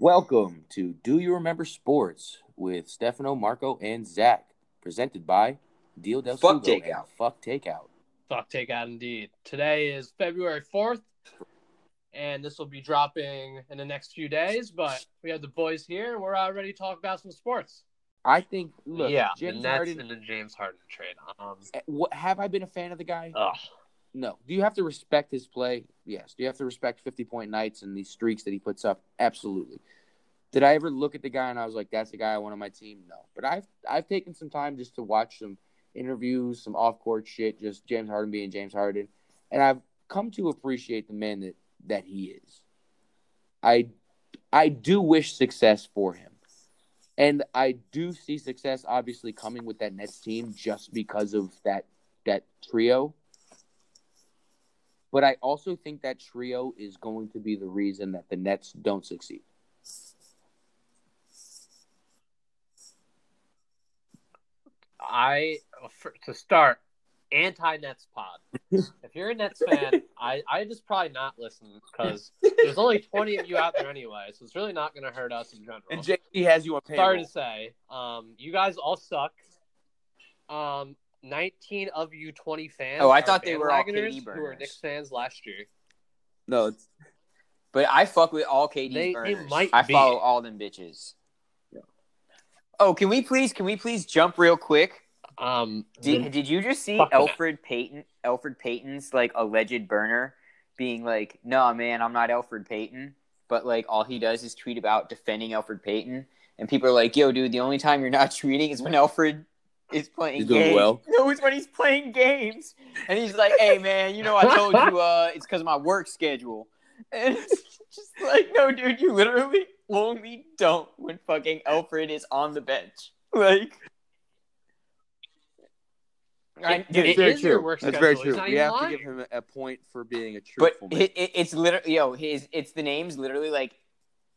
Welcome to Do You Remember Sports with Stefano, Marco, and Zach, presented by Deal Del Fuck Sugo Takeout. and Fuck Takeout. Fuck takeout indeed. Today is February 4th, and this will be dropping in the next few days, but we have the boys here, and we're already talking about some sports. I think, look, yeah, James the Nets Harden. and the James Harden trade. Um, eh, What, have I been a fan of the guy? ugh. No. Do you have to respect his play? Yes. Do you have to respect 50 point nights and these streaks that he puts up? Absolutely. Did I ever look at the guy and I was like, that's the guy I want on my team? No. But I've I've taken some time just to watch some interviews, some off court shit, just James Harden being James Harden. And I've come to appreciate the man that, that he is. I I do wish success for him. And I do see success obviously coming with that Nets team just because of that that trio. But I also think that trio is going to be the reason that the Nets don't succeed. I, for, to start, anti Nets pod. if you're a Nets fan, I, I just probably not listen because there's only 20 of you out there anyway, so it's really not going to hurt us in general. And JT has you on Sorry to say, um, you guys all suck. Um, 19 of you 20 fans. Oh, I thought they were all KD who were burners. Knicks fans last year. No, But I fuck with all KD They- they burners. might I be. follow all them bitches. Oh, can we please? Can we please jump real quick? Um, Did, did you just see Elfrid Payton? Elfrid Payton's like alleged burner being like, "No, man, I'm not Elfrid Payton." But like, all he does is tweet about defending Elfrid Payton, and people are like, "Yo, dude, the only time you're not tweeting is when Elfrid is playing He's doing games. well. No, it's when he's playing games." And he's like, "Hey, man, you know, I told you, uh, it's because of my work schedule." And it's just like, no, dude, you literally only don't when fucking Elfrid is on the bench. Like, I, It- dude, it very your true. work That's schedule. very true. We even have to give him a point for being a but truthful man. it, it, it's literally yo his it's the names literally like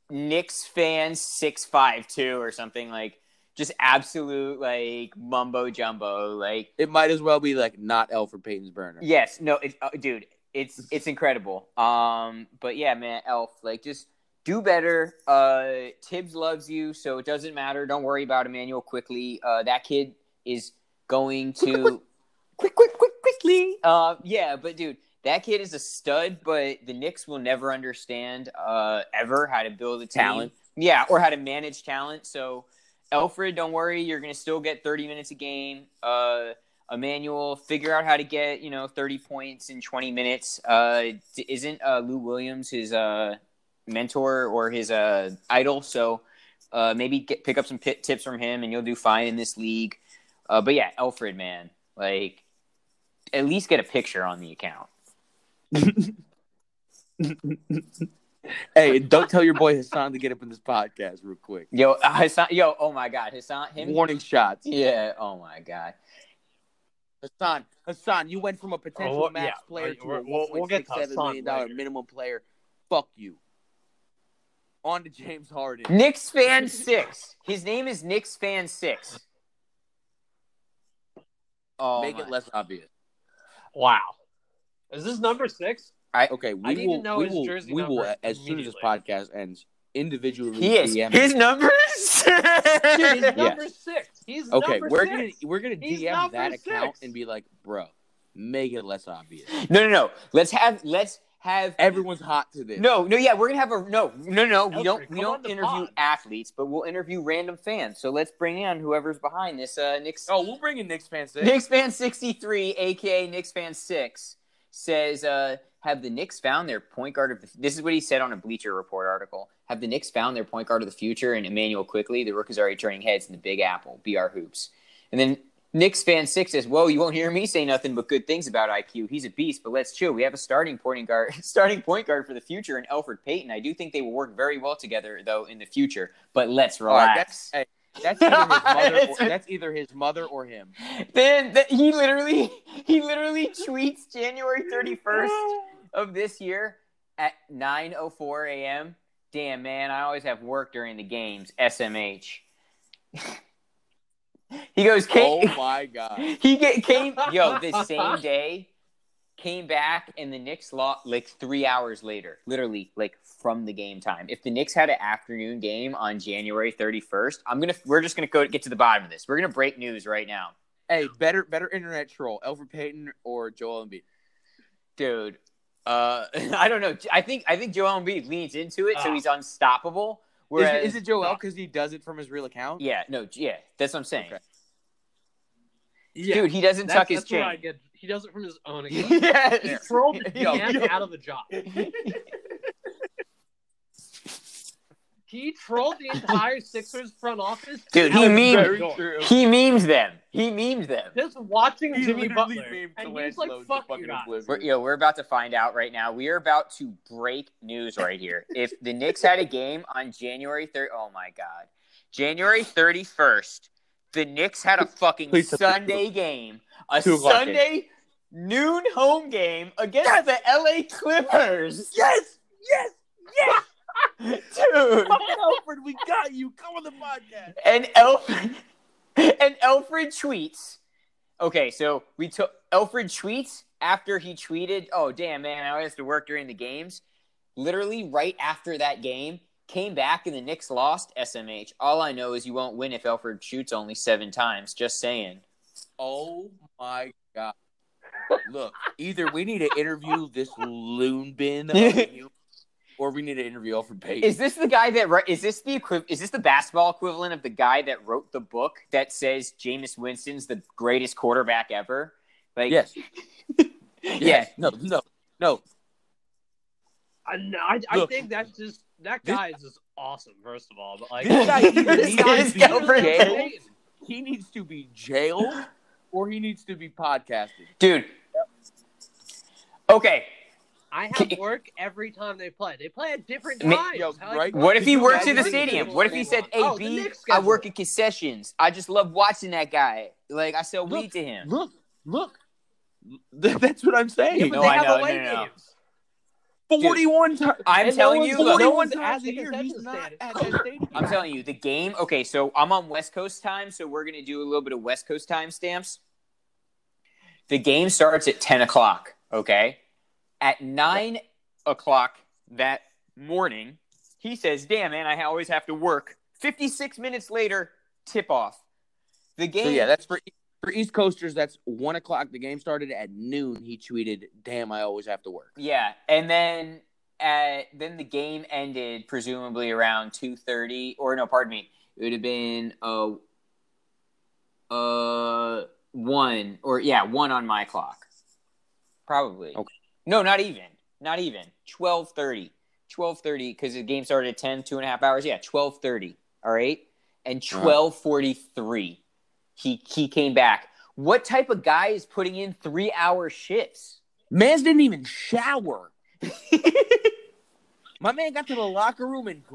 Knicks fan six five two or something like just absolute like mumbo jumbo like It might as well be like not Elfrid Payton's burner. yes no it, uh, dude it's it's incredible um but yeah man Elf like just do better uh Thibs loves you so it doesn't matter don't worry about Immanuel Quickley uh that kid is going to quick quick quick quickly uh yeah but dude that kid is a stud, but the Knicks will never understand uh, ever how to build a team. Talent. Yeah, or how to manage talent. So, Elfrid, don't worry, you're to still get 30 minutes a game. Uh, Immanuel, figure out how to get you know 30 points in 20 minutes. Uh, isn't uh, Lou Williams his uh, mentor or his uh, idol? So uh, maybe get, pick up some tips from him, and you'll do fine in this league. Uh, but yeah, Elfrid, man, like at least get a picture on the account. hey, don't tell your boy Hassan to get up in this podcast real quick. Yo, uh, Hassan, yo, oh my God, Hassan, him, Warning shots. yeah, oh my God, Hassan, Hassan, you went from a potential Oh, max yeah, player to a we're- one we'll- we'll get to million dollar minimum player. Fuck you. On to James Harden. Knicks fan six. His name is Knicks fan six. Oh, Make my- it less obvious. Wow. Is this number six? Okay, we I need to will. know we his will. jersey We will number as soon as this immediately. podcast ends. Individually, He is. DM His numbers. Dude, he's Yes. number six. He's Okay, number we're six. gonna we're gonna He's DM number that account six. and be like, bro, make it less obvious. no, no, no. Let's have. Let's have. Everyone's hot to this. No, no, yeah, we're gonna have a no, no, no. We Elfrid, don't, we come on don't the interview pod. athletes, but we'll interview random fans. So let's bring in whoever's behind this. Uh, Knicks. Oh, we'll bring in Knicks fans. Knicks fan 63, aka Knicks fan 6, says, uh, have the Knicks found their point guard of the This is what he said on a Bleacher Report article. Have the Knicks found their point guard of the future and Immanuel Quickley? The rook is already turning heads in the Big Apple, BR Hoops. And then Knicks fan 6 says, Whoa, you won't hear me say nothing but good things about IQ. He's a beast, but let's chill. We have a starting point guard starting point guard for the future in Elfrid Payton. I do think they will work very well together, though, in the future. But let's right, relax. That's, either his mother. Or, that's either his mother or him. Then th- he literally he literally tweets January 31st of this year at 9:04 a.m. Damn man, I always have work during the games. SMH. he goes, Oh my god. he get came yo the same day. came back, and the Knicks lost like three hours later, literally like from the game time. If the Knicks had an afternoon game on January 31st, I'm gonna we're just gonna go get to the bottom of this. We're gonna break news right now, Hey, better better internet troll, Elfrid Payton or Joel Embiid? dude. Uh, I don't know. I think I think Joel Embiid leans into it, so Ah. he's unstoppable. Is, Whereas, is it Joel because he does it from his real account? Yeah, no, yeah, that's what I'm saying, Okay. Yeah, dude. He doesn't that's, tuck his that's where I chain. get. He does it from his own account. yeah, He trolled the Yo, yo. out of a job. He trolled the entire Sixers front office. Dude, he out the memed- door. He memed them. He memes them. Just watching He Jimmy literally Butler, memed and Colangelo he's like, "Fuck you guys." We're, yo, we're about to find out right now. We are about to break news right here. If the Knicks had a game on January 3rd, oh my God. January 31st, the Knicks had a fucking Please don't- Sunday game, a Two o'clock Sunday noon home game against the LA Clippers. Yes, yes, yes. Dude. Elfrid, we got you. Come on the podcast. and Elfrid and Elfrid tweets. Okay, so we took Elfrid tweets after he tweeted, "Oh damn man, I always have to work during the games." Literally right after that game, came back and the Knicks lost. SMH. All I know is you won't win if Elfrid shoots only seven times. Just saying. Oh my god. Look, either we need to interview this loon bin, of a human, or we need to interview Elfrid Payton. Is this the guy that wri- is this the equi- is this the basketball equivalent of the guy that wrote the book that says Jameis Winston's the greatest quarterback ever? Like yes. yeah. Yes. No, no, no. I, no, I, I Look, think that's just that this- guy is just awesome. First of all, but like This guy either This needs guy to is be jailed, he needs to be jailed, or he needs to be podcasted. Dude. Okay. I have Can- work every time they play. They play at different Ma- times. Yo, How, right? What if he works in the stadium? What if he said, "Hey, Oh, the B, Knicks I work schedule. in concessions. I just love watching that guy. Like I sell Look, weed to him." Look, look. That's what I'm saying. Yeah, but No, they I have know, away no, no, no. games. 41 times. I'm And no telling you, no one's times at a the year. He's not stand. at that stadium. I'm telling you, the game. Okay, so I'm on West Coast time, so we're gonna do a little bit of West Coast time stamps. The game starts at 10 o'clock. Okay, at nine o'clock that morning, he says, "Damn man, I always have to work." 56 minutes later, tip off. The game. So yeah, that's for for East Coasters. That's one o'clock. The game started at noon. He tweeted, "Damn, I always have to work." Yeah, and then at, then the game ended presumably around two thirty, or no, pardon me, it would have been uh uh one or yeah one on my clock, probably. Okay. No, not even, not even twelve thirty. Twelve thirty because the game started at 10, two and a half hours. Yeah, twelve thirty. All right, and Uh-huh. twelve forty three, he he came back. What type of guy is putting in three hour shifts? Mans didn't even shower. My man got to the locker room and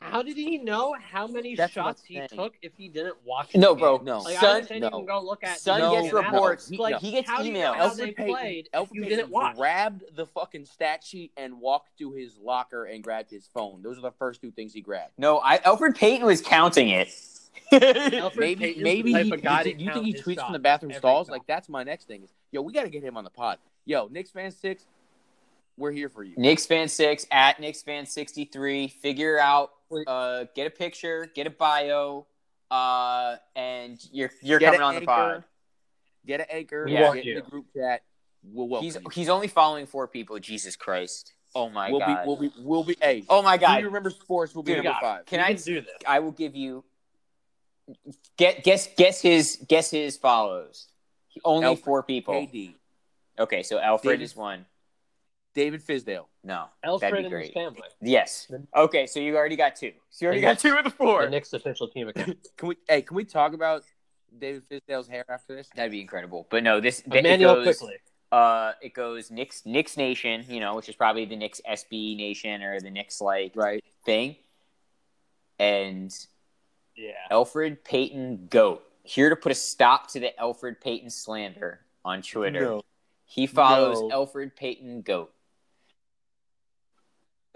How did he know how many That's shots he saying. took if he didn't watch? It? No, the bro. game? No. Like, I Son- understand you no. can go look at. Son the gets reports. but, like, he gets how do you know emails. how Elfrid they Payton, played. Elfrid you Payton didn't watch. grabbed the fucking stat sheet and walked to his locker and grabbed his phone. Those are the first two things he grabbed. No, I, Elfrid Payton was counting it. Maybe Payton's maybe the he, type of guy you think he tweets from the bathroom stalls? shot. Like that's my next thing. Is yo, we got to get him on the pod. Yo, Knicks fan six, we're here for you. Knicks fan six at Knicks fan sixty three. Figure out, uh, get a picture, get a bio, uh, and you're you're Get coming an on the pod. Get an anchor. We get want in the group chat. We'll He's you. he's only following four people. Jesus Christ! Oh my we'll god! be we'll be we'll be. Hey, oh my god. do you remember sports? We'll be Dude, number God. five. Can You I do this? I will give you get guess guess his guess his follows. Only Elfrid. four people. KD, Okay, so Elfrid David- is one. David Fizdale. No, Elfrid and his family. Yes. Okay, so you already got two. So you already The got two of the four. The four. Knicks official team account. Can we? Hey, can we talk about David Fizdale's hair after this? That'd be incredible. But no, this it goes, quickly. Uh, it goes Knicks Knicks Nation, you know, which is probably the Knicks SB Nation or the Knicks like Right. thing, and Yeah. Elfrid Payton goat here to put a stop to the Elfrid Payton slander on Twitter. No. He follows No. Elfrid Payton goat.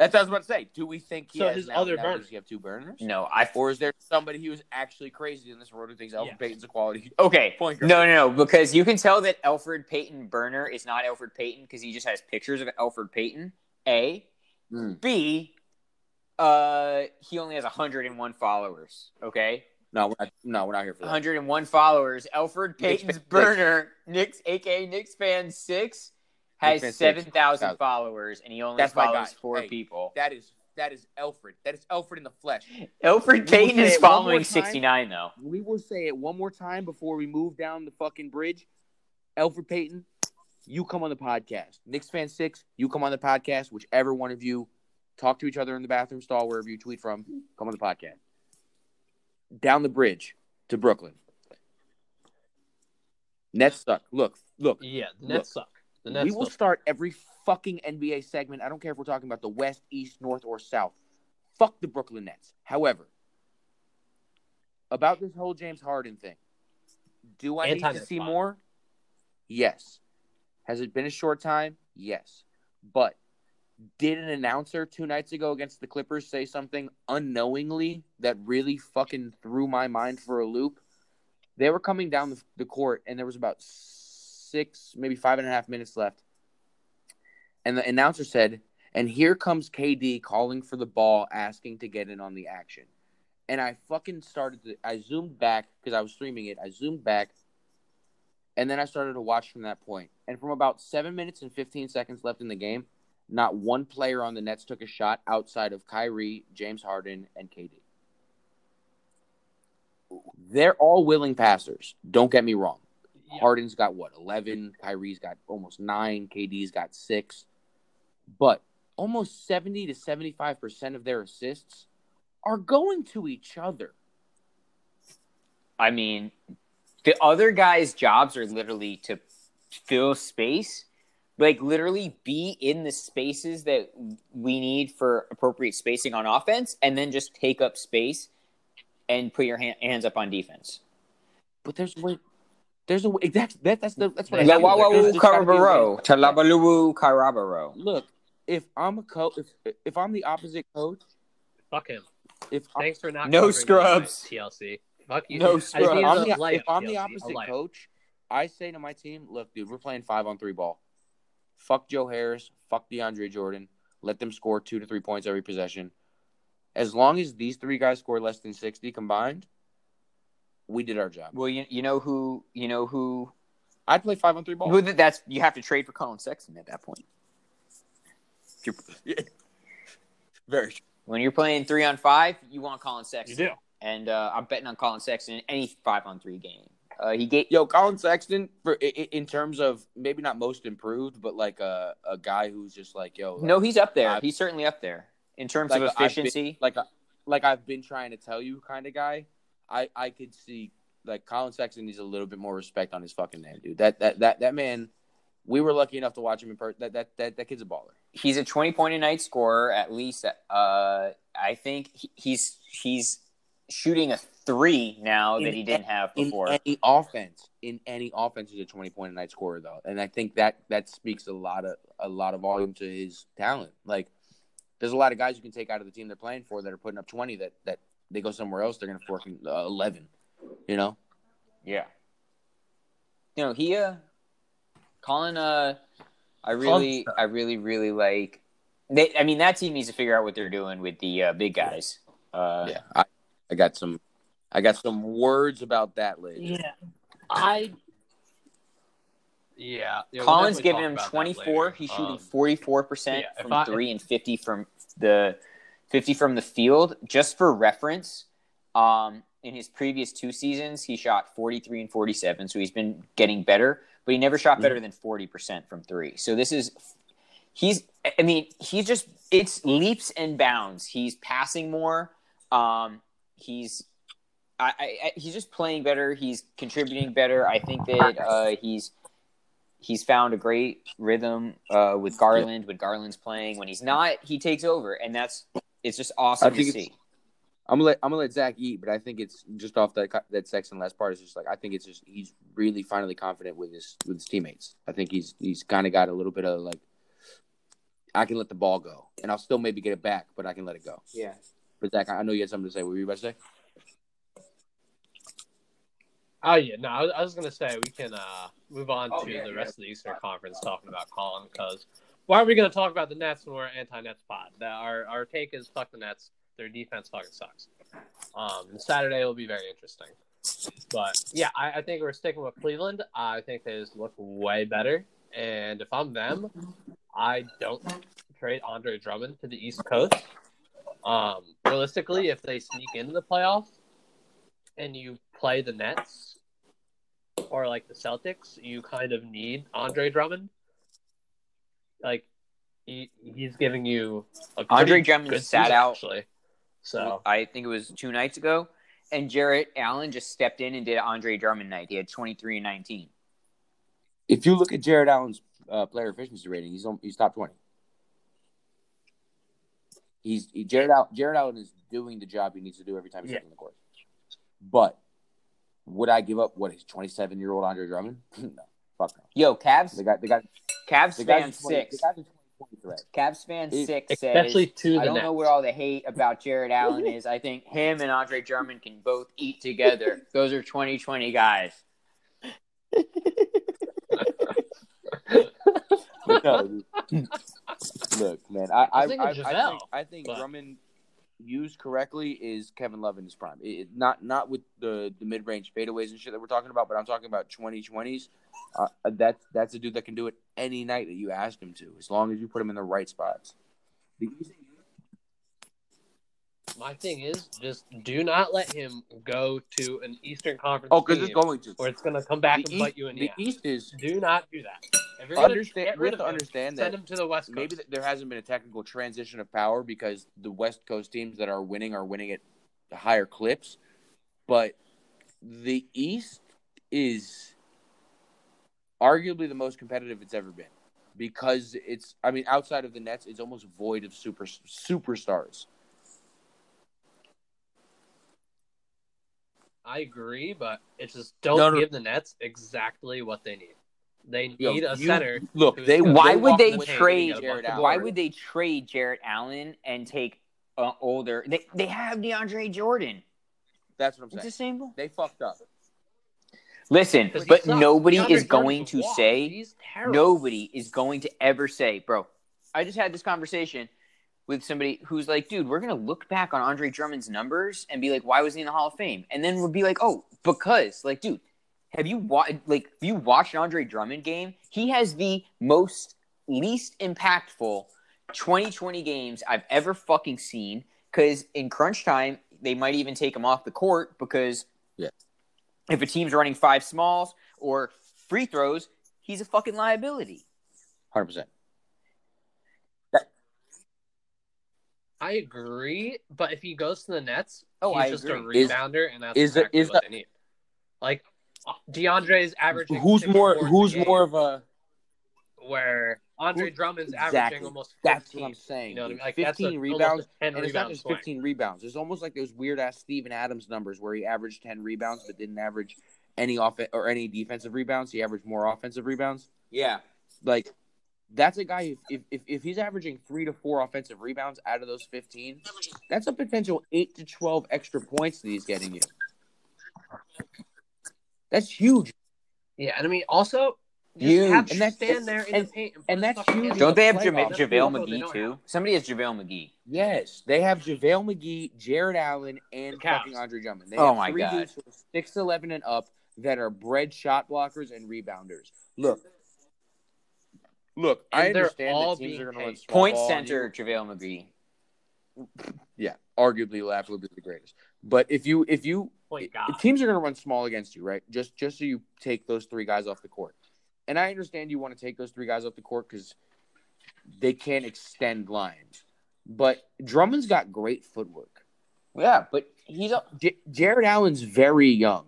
That's what I was about to say. Do we think he So has his now, other now burner. Does he have two burners? No, I Or is there somebody who's actually crazy in this world who thinks Elfrid Yes. Payton's a quality okay. point guard? No, no, no, because you can tell that Elfrid Payton Burner is not Elfrid Payton because he just has pictures of Elfrid Payton. A, Mm. B, uh, he only has 101 followers. Okay, No, we're not, no, we're not here for that. 101 followers. Elfrid Knicks Payton's fan burner, Knicks, aka Knicks fan six, has Knicks fan six. 7,000 followers, and he only That's follows four Hey, people. That is that is Elfrid. That is Elfrid in the flesh. Elfrid will Payton is it one more following 69 though. We will say it one more time before we move down the fucking bridge. Elfrid Payton, you come on the podcast. Knicks fan six, you come on the podcast. Whichever one of you talk to each other in the bathroom stall, wherever you tweet from, come on the podcast. Down the bridge to Brooklyn. Nets suck. Look, look. Yeah, the Nets suck. We will start every fucking NBA segment. I don't care if we're talking about the West, East, North, or South. Fuck the Brooklyn Nets. However, about this whole James Harden thing, do I need to see pod. more? Yes. Has it been a short time? Yes. But did an announcer two nights ago against the Clippers say something unknowingly that really fucking threw my mind for a loop? They were coming down the, the court, and there was about six, maybe five and a half minutes left. And the announcer said, and here comes KD calling for the ball, asking to get in on the action. And I fucking started to, I zoomed back because I was streaming it. I zoomed back, and then I started to watch from that point. And from about seven minutes and 15 seconds left in the game, not one player on the Nets took a shot outside of Kyrie, James Harden, and KD. They're all willing passers. Don't get me wrong. Yeah. Harden's got what, 11? Kyrie's got almost nine. KD's got six. But almost 70 to 75% of their assists are going to each other. I mean, the other guys' jobs are literally to fill space, like literally be in the spaces that we need for appropriate spacing on offense, and then just take up space and put your hand, hands up on defense. But there's way. There's a way. That's, that, that's, the, that's what I Yeah, mean. wow, wow, There's wow, just gotta be a way to Karabaro, fix Karabaro. Look, if I'm a coach, if, if I'm the opposite coach, Fuck him. if I'm, Thanks for not No scrubs. TLC. Fuck you. No scrubs. if I'm the, if I'm TLC, a opposite coach, I say to my team, look, dude, we're playing five on three ball. Fuck Joe Harris. Fuck DeAndre Jordan. Let them score two to three points every possession. As long as these three guys score less than 60 combined, we did our job. Well, you, you know who you know who I'd play five on three ball. who th- that's you have to trade for Collin Sexton at that point. Very. When you're playing three on five, you want Collin Sexton. You Sexton. do. And uh, I'm betting on Collin Sexton in any five on three game. Uh, he gave Yo, Collin Sexton, for i- i- in terms of maybe not most improved, but like a, a guy who's just like, yo, like, no, he's up there. I've- he's certainly up there in terms like of I've been- efficiency. like a, like I've been trying to tell you, kind of guy. I I could see like Collin Sexton needs a little bit more respect on his fucking name, dude. That that that that man. We were lucky enough to watch him in person. That, that that that kid's a baller. he's a 20 point a night scorer at least. Uh, I think he- he's he's shooting a three now In that he didn't have before. In any offense, in any offense, he's a twenty point a night scorer though, and I think that that speaks a lot of a lot of volume to his talent. Like, there's a lot of guys you can take out of the team they're playing for that are putting up twenty. That that they go somewhere else, they're gonna fucking uh, eleven. You know. Yeah. You know, he uh Collin uh I really Collin's- I really really like they I mean that team needs to figure out what they're doing with the uh, big guys. Uh yeah, I, I got some, I got some words about that later. Yeah. I. Yeah. yeah we'll giving him 24. later. He's shooting Um, 44% from I- 3 and 50 from the 50 from the field. Just for reference, um in his previous two seasons, he shot 43 and 47, so he's been getting better, but he never shot better than 40% from 3. So this is he's I mean, he's just it's leaps and bounds. He's passing more. Um he's I, I, I- he's just playing better. He's contributing better. I think that uh, he's he's found a great rhythm uh, with Garland. When Garland's playing, when he's not, he takes over, and that's it's just awesome I to think it's- see. I'm gonna let I'm gonna let Zach eat, but I think it's just off that co- that Sexton last part. Is just like I think it's just he's really finally confident with his with his teammates. I think he's he's kind of got a little bit of like I can let the ball go, and I'll still maybe get it back, but I can let it go. Yeah. But Zach, I know you had something to say. What were you about to say? Oh yeah, no, I was, I was gonna say we can uh, move on Oh, to yeah, the yeah. rest of the Eastern Conference talking about Collin because why are we gonna talk about the Nets when we're anti-Nets pod? That our our take is fuck the Nets. Their defense fucking sucks. Um, Saturday will be very interesting. But yeah, I, I think we're sticking with Cleveland. I think they just look way better. And if I'm them, I don't trade Andre Drummond to the East Coast. Um, realistically, if they sneak into the playoffs and you play the Nets or like the Celtics, you kind of need Andre Drummond. Like he, he's giving you a Andre Drummond good sat season, out. actually. So I think it was two nights ago, and Jarrett Allen just stepped in and did Andre Drummond night. He had 23 and 19. If you look at Jarrett Allen's uh, player efficiency rating, he's on, he's top twenty. He's he, Jarrett Allen. Jarrett Allen is doing the job he needs to do every time he's Yeah. on the court. But would I give up what is twenty seven year old Andre Drummond? no, fuck no. Yo, Cavs, The guy, the guy, Cavs the guy's fan a 20, six. The guy's a 20 threat. Cavs fan It- six especially says, to the I don't Nets. know what all the hate about Jarrett Allen is. I think him and Andre Drummond can both eat together. Those are 2020 guys. No, look, man, I, I, I'm I, I think, I think but- Drummond used correctly is Kevin Love in his prime. It, not not with the the mid range fadeaways and shit that we're talking about, but I'm talking about 2020s. Uh, that's that's a dude that can do it any night that you ask him to, as long as you put him in the right spots. The My thing is, just do not let him go to an Eastern Conference. Oh, because it's going to. where it's going to come back The and East, bite you in the, the. East is Do not do that. If understand. We have to him, understand send that him to the West Coast. maybe there hasn't been a technical transition of power because the West Coast teams that are winning are winning at higher clips, but the East is arguably the most competitive it's ever been because it's. I mean, outside of the Nets, it's almost void of super superstars. I agree, but it's just don't No, no. give the Nets exactly what they need. They Yo, need a you- center. Look, they Why would they with trade Jarrett Why Allen. Why would they trade Jarrett Allen and take uh, older? They they have DeAndre Jordan. That's what I'm saying. It's the saying. same. They fucked up. Listen, but nobody DeAndre is going a to walk. say Nobody is going to ever say, bro. I just had this conversation with somebody who's like, dude, we're gonna look back on Andre Drummond's numbers and be like, why was he in the Hall of Fame? And then we'll be like, oh, because, like, dude, have you wa- like you watched an Andre Drummond game? He has the most least impactful 2020 games I've ever fucking seen. Because in crunch time, they might even take him off the court because Yeah. if a team's running five smalls or free throws, he's a fucking liability. Hundred percent. I agree, but if he goes to the Nets, Oh, he's I just agree. a Is- rebounder, and that's is the- exactly is what the- they need. Like DeAndre is averaging. Who's more? Who's more of a? Where Andre Who- Drummond's Exactly. averaging almost 15. That's what I'm saying. You know what I mean? Like that's a, 15 almost rebounds, a 10 and it's not rebound just swing. 15 rebounds. It's almost like those weird ass Steven Adams numbers where he averaged 10 rebounds but didn't average any off or any defensive rebounds. He averaged more offensive rebounds. Yeah. Like that's a guy. If if if he's averaging three to four offensive rebounds out of those 15, that's a potential eight to 12 extra points that he's getting you. That's huge. Yeah, and I mean also just Huge. have And him that's- stand there in and- the paint, and, and that's huge. Don't they have Playoffs. Jama- That's JaVale what McGee too? have. Somebody has JaVale McGee. Yes, they have JaVale McGee, Jarrett Allen, and The Cavs. fucking Andre Drummond. They Oh have my three God. dudes who are six eleven and up that are bred shot blockers and rebounders. Look, look, I And they're understand all that teams are going to run small Point ball center, you. JaVale McGee. Yeah, arguably, laughably the greatest. But if you if you Point teams are going to run small against you, right? Just just so you take those three guys off the court. And I understand you want to take those three guys off the court because they can't extend lines. But Drummond's got great footwork. Yeah, but he's a, J- Jarrett Allen's very young.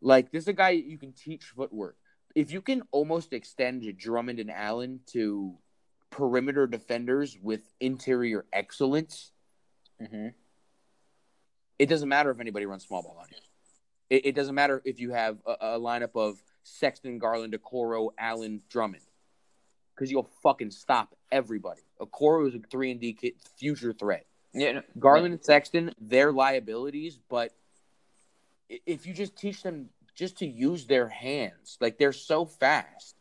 Like this is a guy you can teach footwork. If you can almost extend Drummond and Allen to perimeter defenders with interior excellence, Mhm. it doesn't matter if anybody runs small ball on you. It, it doesn't matter if you have a, a lineup of Sexton, Garland, Okoro, Allen, Drummond. because you'll fucking stop everybody. Okoro is a three and D kid, future threat. Yeah, no, Garland and Sexton, they're liabilities, but if you just teach them just to use their hands, like they're so fast,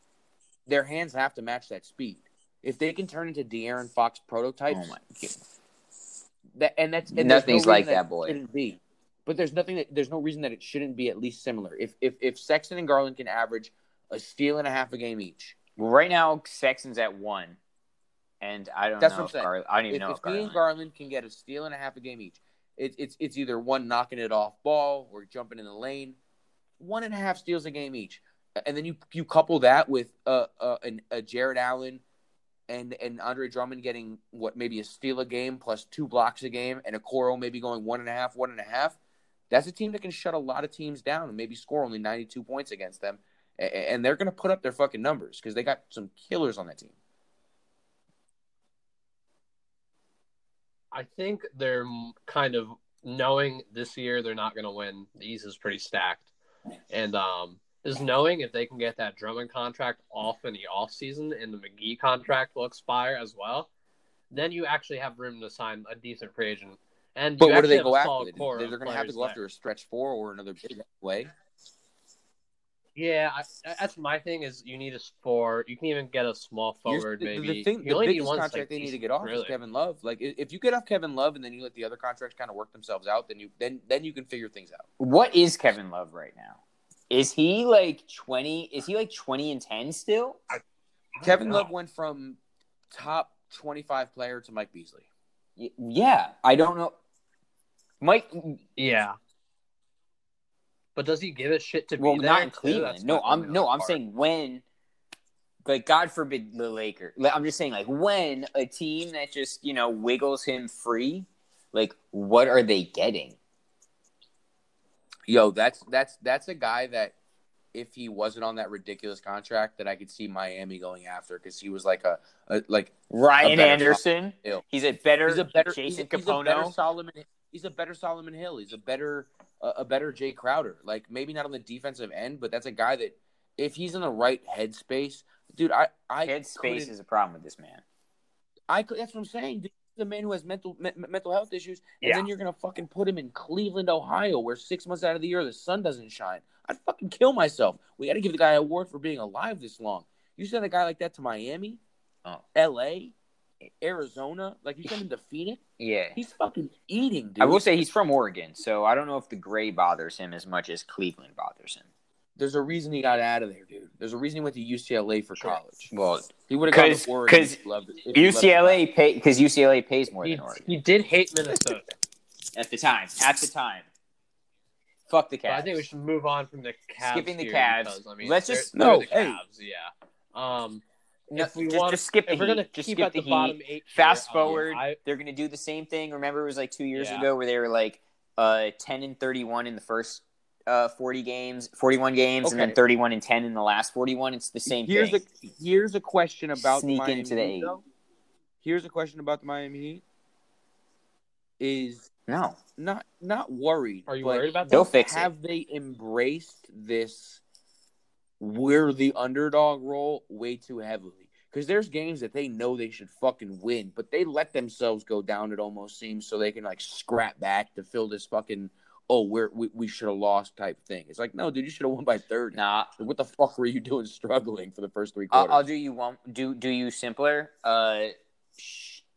their hands have to match that speed. If they can turn into De'Aaron Fox prototypes, oh my that and that's and Nothing's no like reason that, boy. Shouldn't be, but there's nothing that there's no reason that it shouldn't be at least similar. If if if Sexton and Garland can average a steal and a half a game each, Well, right now Sexton's at one, and I don't That's know what I'm if saying. Gar- I don't even if, know if if and Garland. Garland can get a steal and a half a game each, it, it's it's either one knocking it off ball or jumping in the lane, one and a half steals a game each, and then you you couple that with uh, uh an, a Jarrett Allen and and Andre Drummond getting what maybe a steal a game plus two blocks a game, and Okoro maybe going one and a half, one and a half. That's a team that can shut a lot of teams down and maybe score only 92 points against them. And they're going to put up their fucking numbers because they got some killers on that team. I think they're kind of knowing this year they're not going to win. The East is pretty stacked, and um, is knowing if they can get that Drummond contract off in the off season and the McGee contract will expire as well, then you actually have room to sign a decent free agent. And But what do they go after? They, they're going to have to go after a stretch four or another big way. Yeah, I, that's my thing. Is you need a for you can even get a small forward the, maybe. the thing, the biggest one contract like, they need to get off really. is Kevin Love. Like if you get off Kevin Love and then you let the other contracts kind of work themselves out, then you then then you can figure things out. What is Kevin Love right now? Is he like twenty? Is he like twenty and ten still? Kevin know. Love went from top twenty five player to Mike Beasley. Y- Yeah, I don't know. Mike, Yeah. But does he give a shit to well, be there? not in? Cleveland. That's No, I'm no, I'm part. saying when. Like God forbid the Lakers. I'm just saying, like when a team that just you know wiggles him free, like what are they getting? Yo, that's that's that's a guy that if he wasn't on that ridiculous contract, that I could see Miami going after because he was like a, a like Ryan better Anderson. Hill. He's a better. he's a better Jason he's a, he's a better Solomon. He's a better Solomon Hill. He's a better a, a better Jae Crowder. Like maybe not on the defensive end, but that's a guy that if he's in the right headspace, dude, I I Head space is a problem with this man. I. That's what I'm saying. Dude, a man who has mental me- mental health issues, and Yeah. then you're gonna fucking put him in Cleveland, Ohio, where six months out of the year the sun doesn't shine. I'd fucking kill myself. We got to give the guy an award for being alive this long. You send a guy like that to Miami, Oh. L.A., Arizona, like you send him to Phoenix, Yeah. he's fucking eating, dude. I will say he's from Oregon, so I don't know if the gray bothers him as much as Cleveland bothers him. There's a reason he got out of there, dude. There's a reason he went to UCLA for college. Well, He would have gone 'Cause- to Oregon. 'cause if he loved it- if he loved it. UCLA pay because UCLA pays more He, than Oregon he did hate Minnesota. at the time. At the time, fuck the Cavs. But I think we should move on from the Cavs. Skipping the here Cavs. Because, I mean, Let's just- No, the hey. Cavs. Yeah. Um, No, if we just, want, just skip the if we're Heat. gonna just keep skip at the, the, Heat. bottom eight, Fast here, forward, I, they're going to do the same thing. Remember, it was like two years Yeah. ago where they were like uh, ten and thirty-one in the first uh, forty games, forty-one games, and then thirty-one and ten in the last forty-one. It's the same here's thing. a here's a question about Sneak the Miami into the Heat, eight. though. Here's a question about the Miami Heat. Is no, not not worried. Are you worried about that? They'll fix it. Have they embraced this? We're the underdog role way too heavily because there's games that they know they should fucking win, but they let themselves go down. It almost seems so they can like scrap back to fill this fucking oh we're, we we should have lost type thing. It's like no, dude, you should have won by thirty. nah. What the fuck were you doing struggling for the first three I'll, quarters? I'll do you one. Do do you simpler? Uh,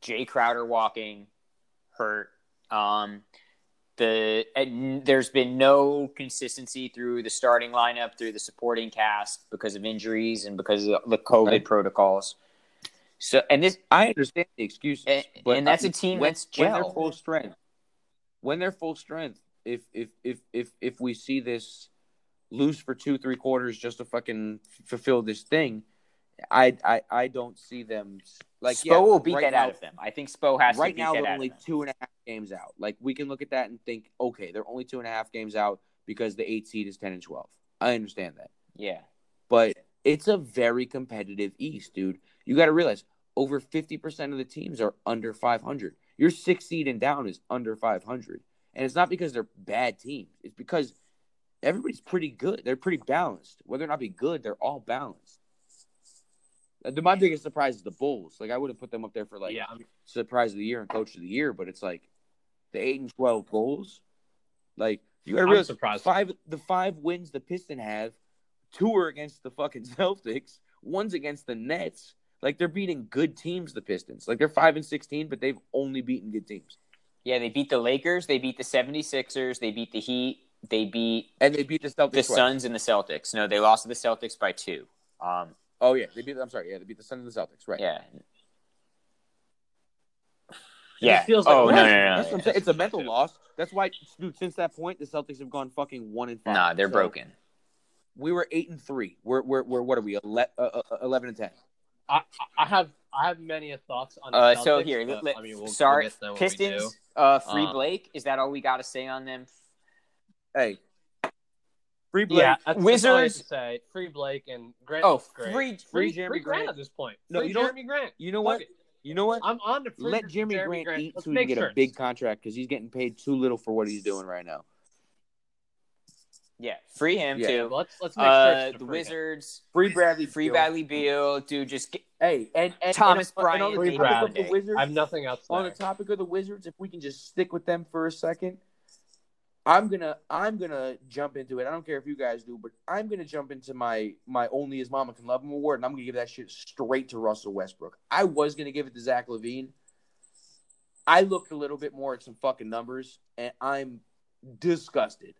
Jae Crowder walking, hurt. Um, the and there's been no consistency through the starting lineup, through the supporting cast because of injuries and because of the COVID Right. protocols. So and this I understand the excuses, And- but and that's uh, a team when, that's when they're full strength. When they're full strength, if if if if if we see this lose for two three quarters just to fucking fulfill this thing, I I I don't see them like Spo yeah, will beat right that now, out of them. I think Spo has Right now they're only two and a half games out. Like we can look at that and think, okay, they're only two and a half games out because the eight seed is ten and twelve. I understand that. Yeah, but it's a very competitive East, dude. You got to realize over 50% of the teams are under 500. Your six seed and down is under 500. And it's not because they're bad teams, it's because everybody's pretty good. They're pretty balanced. Whether or not be good, they're all balanced. The- My biggest surprise is the Bulls. Like I would have put them up there for like yeah, surprise of the year and coach of the year, but it's like the eight and twelve Bulls. Like you got to I'm realize surprised. five the five wins the Piston have, two are against the fucking Celtics, one's against the Nets. Like they're beating good teams, the Pistons. Like they're five and sixteen, but they've only beaten good teams. Yeah, they beat the Lakers, they beat the 76ers, they beat the Heat, they beat And they beat the Celtics. the twice. Suns and the Celtics. No, they lost to the Celtics by two. Um, Oh yeah, they beat. I'm sorry, yeah, they beat the Suns and the Celtics. Right. yeah. It Yeah. just feels like oh a no, win. no, no, That's no. It's a mental loss. That's why, dude. Since that point, the Celtics have gone fucking one and five. Nah, they're So, broken. We were eight and three. We're we're, we're what are we? Ele- uh, uh, eleven and ten. I, I have I have many thoughts on. The Uh, so here, but, let, I mean, we'll, start we'll get to them when we do. Pistons. Uh, free Um, Blake. Is that all we got to say on them? Hey, free Blake. Yeah, that's, that's all I have Wizards- to say free Blake and Grant. Oh, great. free, free, free Jerami free Grant, Grant. at this point. No, free you know what? Jerami Grant. You know what? it. You know what? I'm on the free Let Jerami, Jerami Grant, eat Let's so he can get sure. a big contract because he's getting paid too little for what he's doing right now. Yeah, free him Yeah. too. Let's let's make Uh, sure the free him. Wizards, Free Bradley. free Beal. Bradley Beal, dude. Just get, Hey, and, and Thomas and, Bryant And on the Free Free topic of Bradley. the Wizards, I have nothing else to on the topic of the Wizards, if we can just stick with them for a second, I'm gonna I'm gonna jump into it. I don't care if you guys do, but I'm gonna jump into my my only his mama can love him award, and I'm gonna give that shit straight to Russell Westbrook. I was gonna give it to Zach LaVine. I looked a little bit more at some fucking numbers, and I'm disgusted.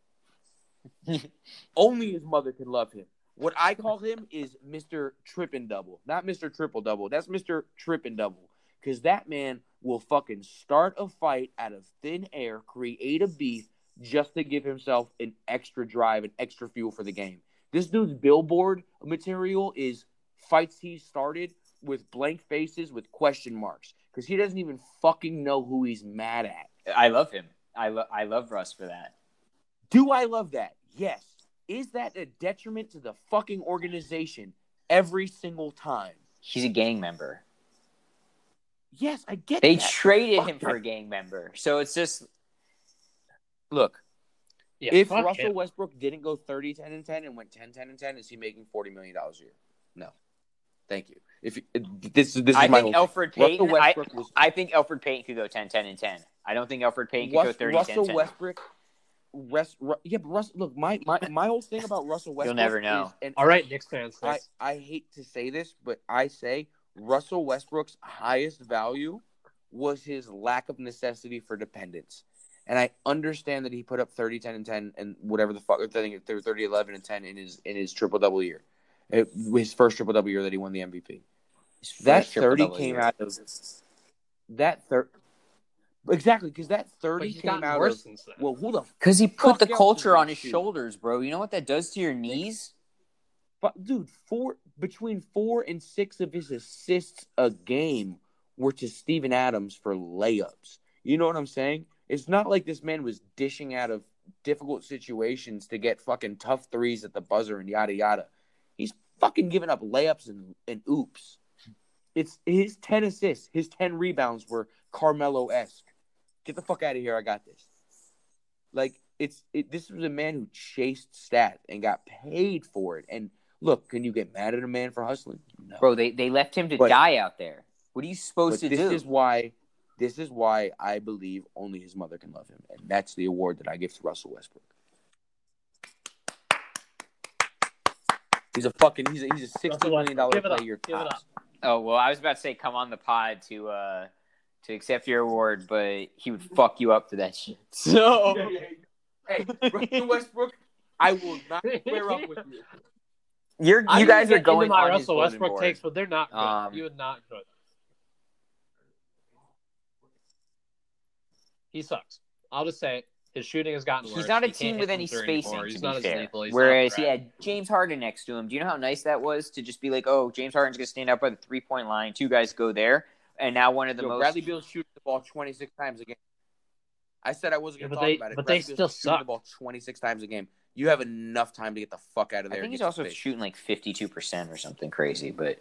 only his mother can love him. What I call him is Mr. Trip and Double, not Mr. Triple Double. That's Mr. Trip and Double. Because that man will fucking start a fight out of thin air, create a beef just to give himself an extra drive and extra fuel for the game. This dude's billboard material is fights he started with blank faces with question marks because he doesn't even fucking know who he's mad at. I love him. I love I love Russ for that. Do I love that? Yes. Is that a detriment to the fucking organization every single time? He's a gang member. Yes, I get They that. traded Fuck him for a gang member, so it's just Look, Yeah, if Russell him. Westbrook didn't go 30 10 and 10 and went 10 10 and 10, is he making 40 million dollars a year? No. Thank you. If this is this is I my think whole Elfrid. Payton. I, was I think Elfrid Payton could go 10 10 and 10. I don't think Elfrid Payton could go Rus- 30 Russell 10 10. Westbrook Rest, Ru- yeah, but Russ, look, my, my my whole thing about Russell Westbrook You'll never know. is, and All right, Knicks fans. I, I hate to say this, but I say Russell Westbrook's highest value was his lack of necessity for dependence. And I understand that he put up 30, 10, and 10 and whatever the fuck, I think 30, 11, and 10 in his in his triple double year. It, his first triple double year that he won the MVP. That 30 came year. out of that 30. Exactly, because that 30 he's came out worse of. since then. Well, who the Because he put Fuck the culture on his shooting? shoulders, bro. You know what that does to your knees? But dude, four between four and six of his assists a game were to Steven Adams for layups. You know what I'm saying? It's not like this man was dishing out of difficult situations to get fucking tough threes at the buzzer and yada yada. He's fucking giving up layups and, and oops. It's his ten assists, his ten rebounds were Carmelo esque. Get the fuck out of here! I got this. Like it's it, this was a man who chased stats and got paid for it. And look, can you get mad at a man for hustling? No. Bro, they, they left him to But- die out there. What are you supposed to this do? This is why this is why I believe only his mother can love him, and that's the award that I give to Russell Westbrook. He's a fucking he's a, he's a sixty Russell million dollar Give it up. player. Give it tops. Oh well, I was about to say come on the pod to uh to accept your award, but he would fuck you up for that shit. So Hey, Russell Westbrook, I will not square up with you. you're you gonna guys are going into my on Russell bulletin Westbrook board. takes, but they're not good. Um, you would not good. He sucks. I'll just say it. His shooting has gotten worse. He's not a He team with any spacing, anymore. to He's be fair. Whereas he had James Harden next to him. Do you know how nice that was to just be like, oh, James Harden's gonna stand up by the three point line, two guys go there, and now one of the Yo, most Bradley Beal's shoots the ball twenty six times a game. I said I wasn't Yeah, going to but talk they- about it. but Bradley they Beal's still shooting suck. the ball twenty six times a game. You have enough time to get the fuck out of there. I think he's also shooting like fifty two percent or something crazy, but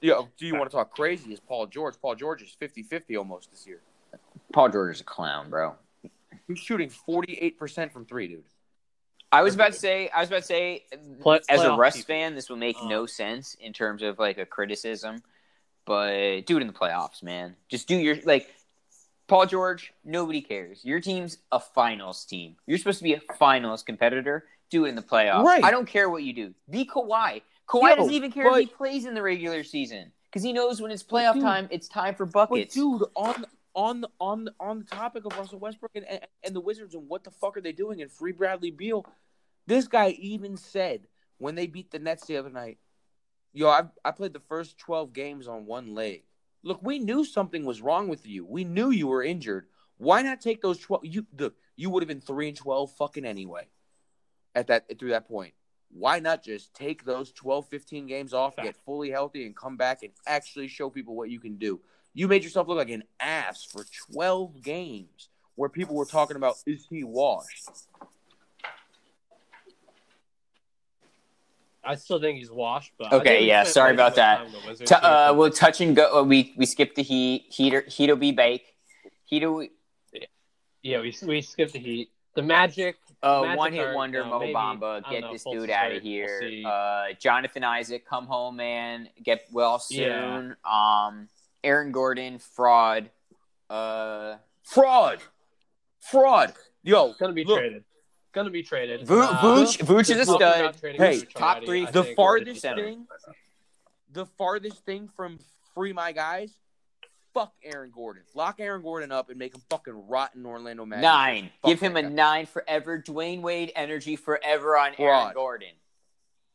Yo, do you want to talk crazy? Is Paul George? Paul George is 50-50 almost this year. Paul George is a clown, bro. He's shooting forty eight percent from three, dude. I was about to say, I was about to say, Play- as a playoff Russ people. fan, this will make Um, no sense in terms of like a criticism, but do it in the playoffs, man. Just do your like. Paul George, nobody cares. Your team's a finals team. You're supposed to be a finals competitor. Do it in the playoffs. Right. I don't care what you do. Be Kawhi. Kawhi Yo, doesn't even care if he plays in the regular season because he knows when it's playoff dude- time, it's time for But buckets. dude, on on the, on the, on the topic of Russell Westbrook and, and, and the Wizards and what the fuck are they doing and free Bradley Beal, this guy even said when they beat the Nets the other night, "Yo, I I played the first twelve games on one leg. Look, we knew something was wrong with you. We knew you were injured. Why not take those twelve? You look, you would have been three and twelve fucking anyway. At that through that point." Why not just take those 12, 15 games off, get fully healthy, and come back and actually show people what you can do? You made yourself look like an ass for 12 games where people were talking about, is he washed? I still think he's washed, but Okay, I think we yeah, sorry about that. time with the Wizards T- uh, we'll touch and go. Uh, we we skipped the Heat. Heater Heat'll be bake. Heat'll yeah, we we skipped the Heat. The Magic, uh, Magic one hit are, wonder. no, Mo maybe- Bamba, get know, this dude is out of here. We'll uh, Jonathan Isaac, come home, man. Get well Yeah. soon. Um, Aaron Gordon, fraud. Uh, Fraud. Fraud. Yo, gonna be look, traded. Gonna be traded. Vo- Uh, Vooch, Vooch is a stud. Hey, top three- I the farthest thing, the farthest thing from free my guys, fuck Aaron Gordon. Lock Aaron Gordon up and make him fucking rot in Orlando Magic. Nine. Fuck Give him a guy. nine forever. Dwyane Wade energy forever on Aaron Gordon.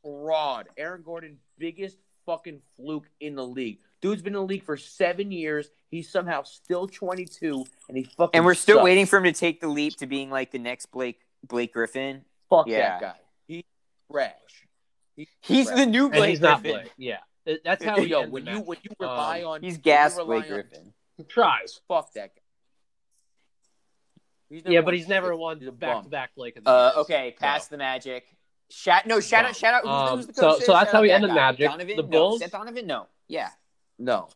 fraud. Aaron Gordon, biggest fucking fluke in the league. Dude's been in the league for seven years. He's somehow still 22, and he fucking. And we're still sucks. waiting for him to take the leap to being like the next Blake Blake Griffin. Fuck Yeah. that guy. He's trash. He's, He's trash. the new And Blake he's not Griffin. Blake. Yeah, that's how he Yo, when you when you rely Um, on He's gas rely Blake on- Griffin. He tries. Fuck that guy. Yeah, won but he's never won He's a back to back Blake. of the Uh, okay, pass So. the Magic. Shout no shout Bum. out shout out. Who's, Um, who's the so- coach? so there? that's Shout how we end the. Magic. Donovan? The Bulls- Seth Donovan? No. Yeah. No.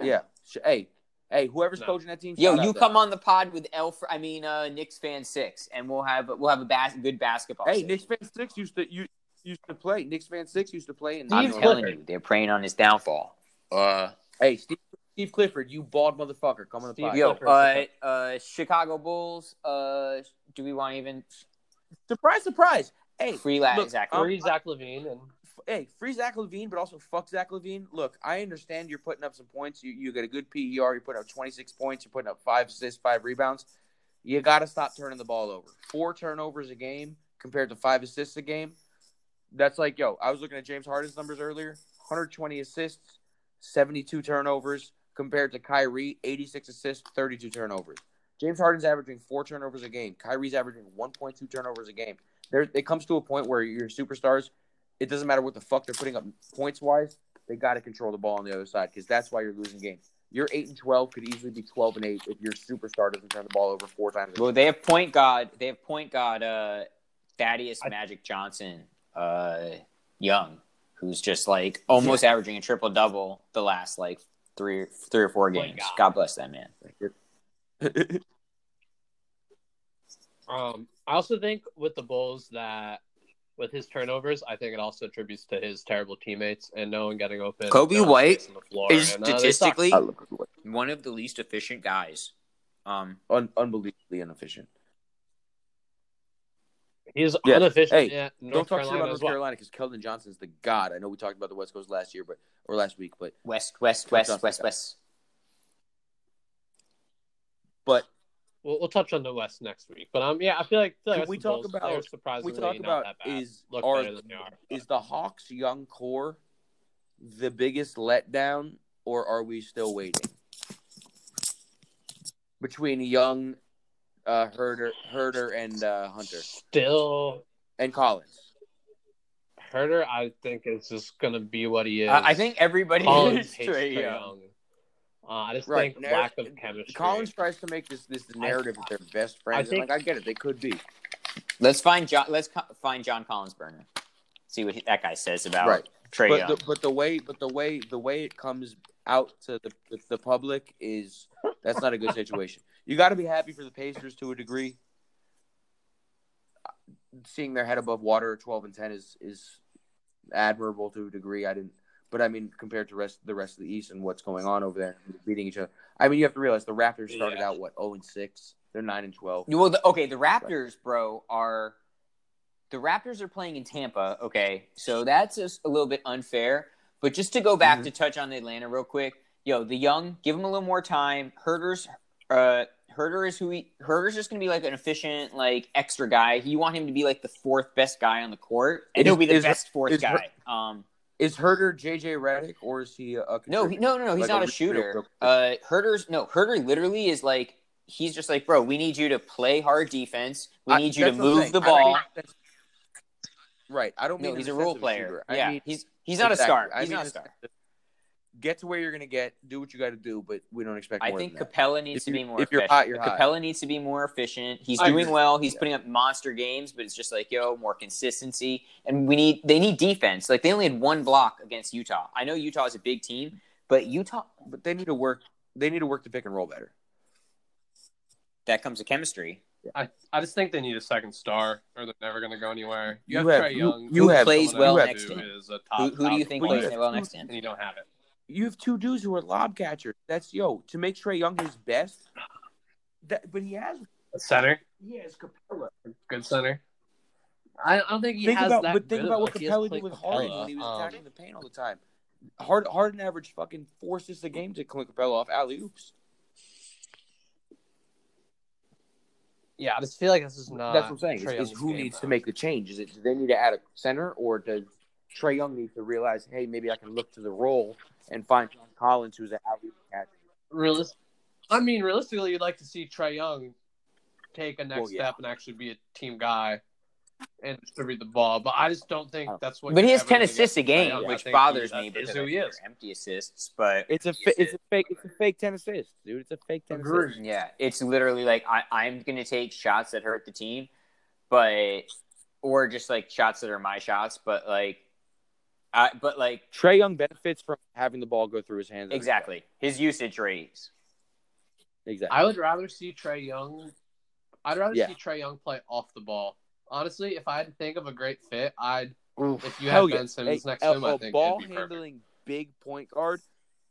Yeah. Sh- Hey, hey, whoever's No. coaching that team. Yo, shout you come them. on the pod with Elf. I mean, uh, Knicks fan six, and we'll have we'll have a bas- good basketball. Hey, session. Knicks fan six used to you used to play. Knicks fan six used to play in the I'm Steve telling Clifford. you, they're preying on his downfall. Uh, Hey, Steve, Steve Clifford, you bald motherfucker, come on the Steve pod. yo, Clifford. uh, uh, Chicago Bulls. Uh, do we want to even Surprise, surprise. Hey, free la- look, Zach? um, Free Zach LaVine and hey, free Zach LaVine, but also fuck Zach LaVine. Look, I understand you're putting up some points. You you get a good PER. You're putting up 26 points. You're putting up five assists, five rebounds. You got to stop turning the ball over. Four turnovers a game compared to five assists a game. That's like, yo, I was looking at James Harden's numbers earlier 120 assists, 72 turnovers compared to Kyrie, 86 assists, 32 turnovers. James Harden's averaging four turnovers a game. Kyrie's averaging 1.2 turnovers a game. There, it comes to a point where your superstars, it doesn't matter what the fuck they're putting up points wise. They got to control the ball on the other side because that's why you're losing games. Your eight and twelve could easily be twelve and eight if your superstar doesn't turn the ball over four times. a Well, they have point guard. They have point guard. Uh, Thaddeus I- Magic Johnson, uh, young, who's just like almost averaging a triple double the last like three, three or four My games. God. God bless that man. Um, I also think with the Bulls that with his turnovers, I think it also attributes to his terrible teammates and no one getting open. Coby no White spacing the floor, Is and, uh, statistically I love it. one of the least efficient guys. Um, Un- unbelievably inefficient. he's Yeah. inefficient. Hey, yeah, Don't talk Carolina about as North well. Carolina because Keldon Johnson's the god. I know we talked about the West Coast last year, but or last week, but West, West, Coach West, West, West. but We'll, we'll touch on the West next week, but um, yeah, I feel like, I feel like Can we talk about- we talk about is look are than they are. is the Hawks young core the biggest letdown, or are we still waiting between young uh, Huerter, Huerter and uh, Hunter Still, and Collins? Huerter, I think is just gonna be what he is. Uh, I think everybody Collins is Trae Young. Young. Uh, I just Right. think Now, lack of chemistry. Collins tries to make this this narrative that they're best friends. I think- like I get it, they could be Let's find John. Let's co- find John Collins Burner. See what he, that guy says about right. Trae but Young. the, but the way but the way the way it comes out to the the, the public is that's not a good situation. You got to be happy for the Pacers to a degree. seeing their head above water 12 and 10 is is admirable to a degree. I didn't, but I mean, compared to rest the rest of the East and what's going on over there, beating each other. I mean, you have to realize the Raptors started Yeah. out what 0 and 6. They're 9 and 12. Well, the, okay, the Raptors, bro, are the Raptors are playing in Tampa. Okay, so that's just a little bit unfair. But just to go back Mhm. to touch on the Atlanta real quick, yo, the young, give him a little more time. Huerter's, uh, Huerter is who he. Huerter's just gonna be like an efficient, like extra guy. You want him to be like the fourth best guy on the court, and Is- he'll be the is- best fourth is guy. Um, Is Huerter JJ Redick or is he a, No, he, no, no, no. He's Like not a a shooter. Uh, Huerter's no. Huerter literally is like he's just like, bro. We need you to play hard defense. We I- need you to move the I ball. mean right. I don't mean No, he's a role player. I yeah, mean- he's he's not Exactly. a star. I He's not a star. Sense of Get to where you're gonna get. Do what you got to do, but we don't expect. I think than that. Capela needs If to you- be more. if you're efficient. hot, you're hot. Capela needs to be more efficient. He's I doing agree. well. He's Yeah. putting up monster games, but it's just like yo, more consistency. And we need they need defense. Like they only had one block against Utah. I know Utah is a big team, but Utah but they need to work. They need to work the pick and roll better. that comes to chemistry. I, I just think they need a second star, or they're never going to go anywhere. You, You have, have- Trae you- Young. you who plays well next to him? is a Who, top, who do top you think plays well next to him? And you don't have it. You have two dudes who are lob catchers. That's yo to make Trae Young his best. That, but he has A center, he has Capela. good center. I I don't think he Think has about that. but think good about what like, he Capela did with Capela, Harden when he was um, attacking the paint all the time. Harden, Harden average fucking forces the game to Clint Capela off alley oops. Yeah, I just feel like this is not. That's what I'm saying. Trae Is, is who game, needs to make the change? Is it do they need to add a center or does Trae Young need to realize, hey, maybe I can look to the role and find John Collins who's an alley oop catcher. Realist- I mean, realistically, you'd like to see Trae Young take a next Well, yeah. step and actually be a team guy and distribute the ball. But I just don't think Oh. that's what. But he has ten assists a game, Young. Which bothers me that is because who he is. empty assists. But It's a fa- it's a fake it's a fake ten assists, dude. It's a fake ten Agreed. assists. yeah, it's literally like I, I'm going to take shots that hurt the team, but or just like shots that are my shots. But like, I but like Trae Young benefits from having the ball go through his hands. exactly his usage rates. Exactly. I would rather see Trae Young. I'd rather Yeah. see Trae Young play off the ball. Honestly, if I had to think of a great fit, I'd if you Hell had yeah. Ben Simmons A- next to him, I think ball it'd be perfect. handling big point guard,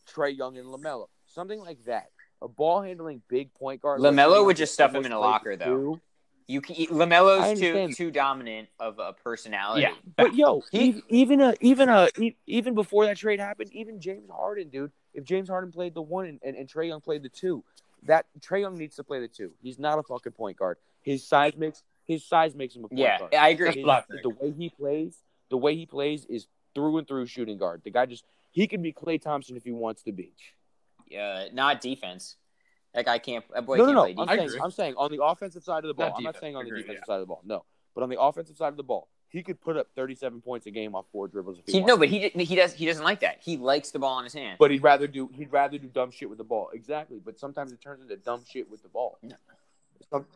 Trae Young and Lamelo, something like that. A ball handling big point guard. LaMelo Trae Young would just stuff him in a locker, though. two. You can I Lamelo's too too dominant of a personality. Yeah. But yo, He- even a even a even before that trade happened, even James Harden, dude. If James Harden played the one and, and, and Trae Young played the two, that Trae Young needs to play the two. He's not a fucking point guard. His size makes his size makes him a point yeah, guard. I agree. That's what I His- the way he plays, the way he plays is through and through shooting guard. The guy just he can be Klay Thompson if he wants to be. Uh, not defense. That guy can't. That boy no, no, can't no. play I'm saying, I'm saying on the offensive side of the ball. Not I'm not saying on the agreed, defensive yeah. side of the ball. No, but on the offensive side of the ball, he could put up 37 points a game off four dribbles. If he, He, wants no, but he he does he doesn't like that. He likes the ball in his hand. But he'd rather do he'd rather do dumb shit with the ball. Exactly. But sometimes it turns into dumb shit with the ball. No. Some-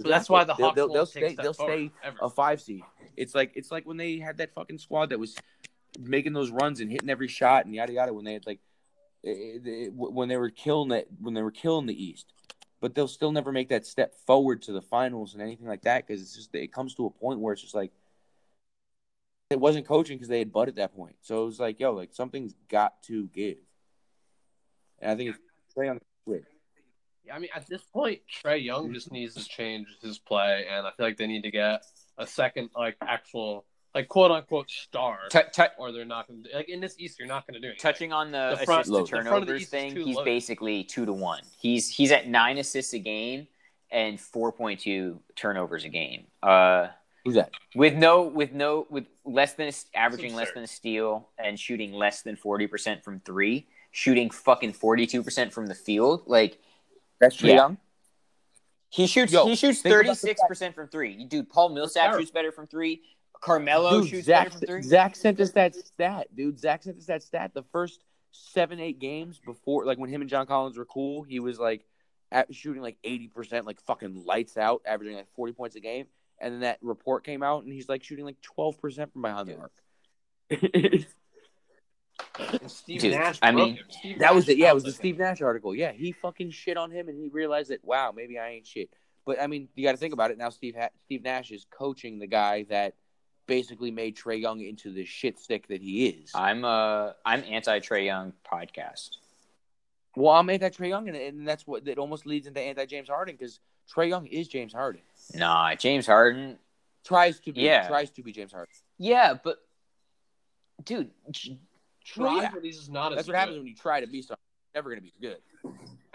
So that's why the They'll- Hawks they'll, they'll stay they'll stay ever. a five seed. It's like it's like when they had that fucking squad that was making those runs and hitting every shot and yada yada when they had like Eh, eh, it, it, when they were killing that when they were killing the East. But they'll still never make that step forward to the finals and anything like that because it's just it comes to a point where it's just like it wasn't coaching because they had Bud at that point. So it was like, yo, like something's got to give. And I think it's Trae on the switch. I mean, at this point, Trae Young just needs to change his play, and I feel like they need to get a second, like actual, like quote unquote star, Tou- tou- or they're not going to like in this East. You're not going to do anything. touching on the, The front- assist load. to the front of the turnovers thing, he's loaded. basically two to one. He's he's at nine assists a game and four point two turnovers a game. Uh, Who's that? with no with no with less than a, averaging less than a steal and shooting less than forty percent from three, shooting fucking forty two percent from the field. Like That's Trae Yeah. Young. he shoots Yo, he shoots think about thirty the six fact- percent from three. Dude, Paul Millsap terrible. shoots better from three. Carmelo Dude, shoots Zach, better from three. Zach sent us that stat, dude. Zach sent us that stat. The first seven, eight games before, like when him and John Collins were cool, he was like at shooting like eighty percent, like fucking lights out, averaging like forty points a game. And then that report came out, and he's like shooting like twelve percent from behind the Dude. arc. Steve Dude, Nash. I mean. Steve that was it. Yeah, it was the. Steve Nash article. Yeah, he fucking shit on him, and he realized that wow, maybe I ain't shit. But I mean, you got to think about it now. Steve ha- Steve Nash is coaching the guy that basically made Trae Young into the shit stick that he is. I'm uh I'm anti Trae Young podcast. well, I'm anti Trae Young, and, and that's what it almost leads into anti James Harden because Trae Young is James Harden. Nah, James Harden. Tries to be, Yeah. tries to be James Harden. Yeah, but dude, j- Try, yeah. but he's just not as That's what good. happens when you try to be something. You're never going to be good.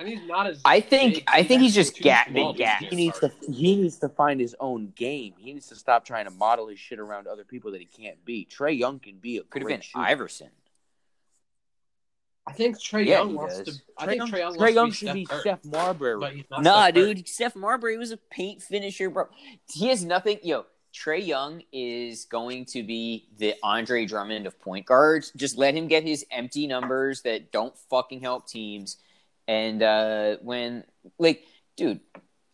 And he's not as. I think big. I think he's just too ga- small big to gas. He needs to he needs to find his own game. He needs to stop trying to model his shit around other people that he can't be. Trae Young can be a Could have been shooter. Iverson. I think Trae Yeah, Young he wants does. to. I Trae think Trae Young, Trae Young should be be Steph, Steph Marbury. but. Nah, Steph Curry. dude, Steph Marbury was a paint finisher, bro. He has nothing. Yo, Trae Young is going to be the Andre Drummond of point guards. Just let him get his empty numbers that don't fucking help teams. And uh, when, like, dude,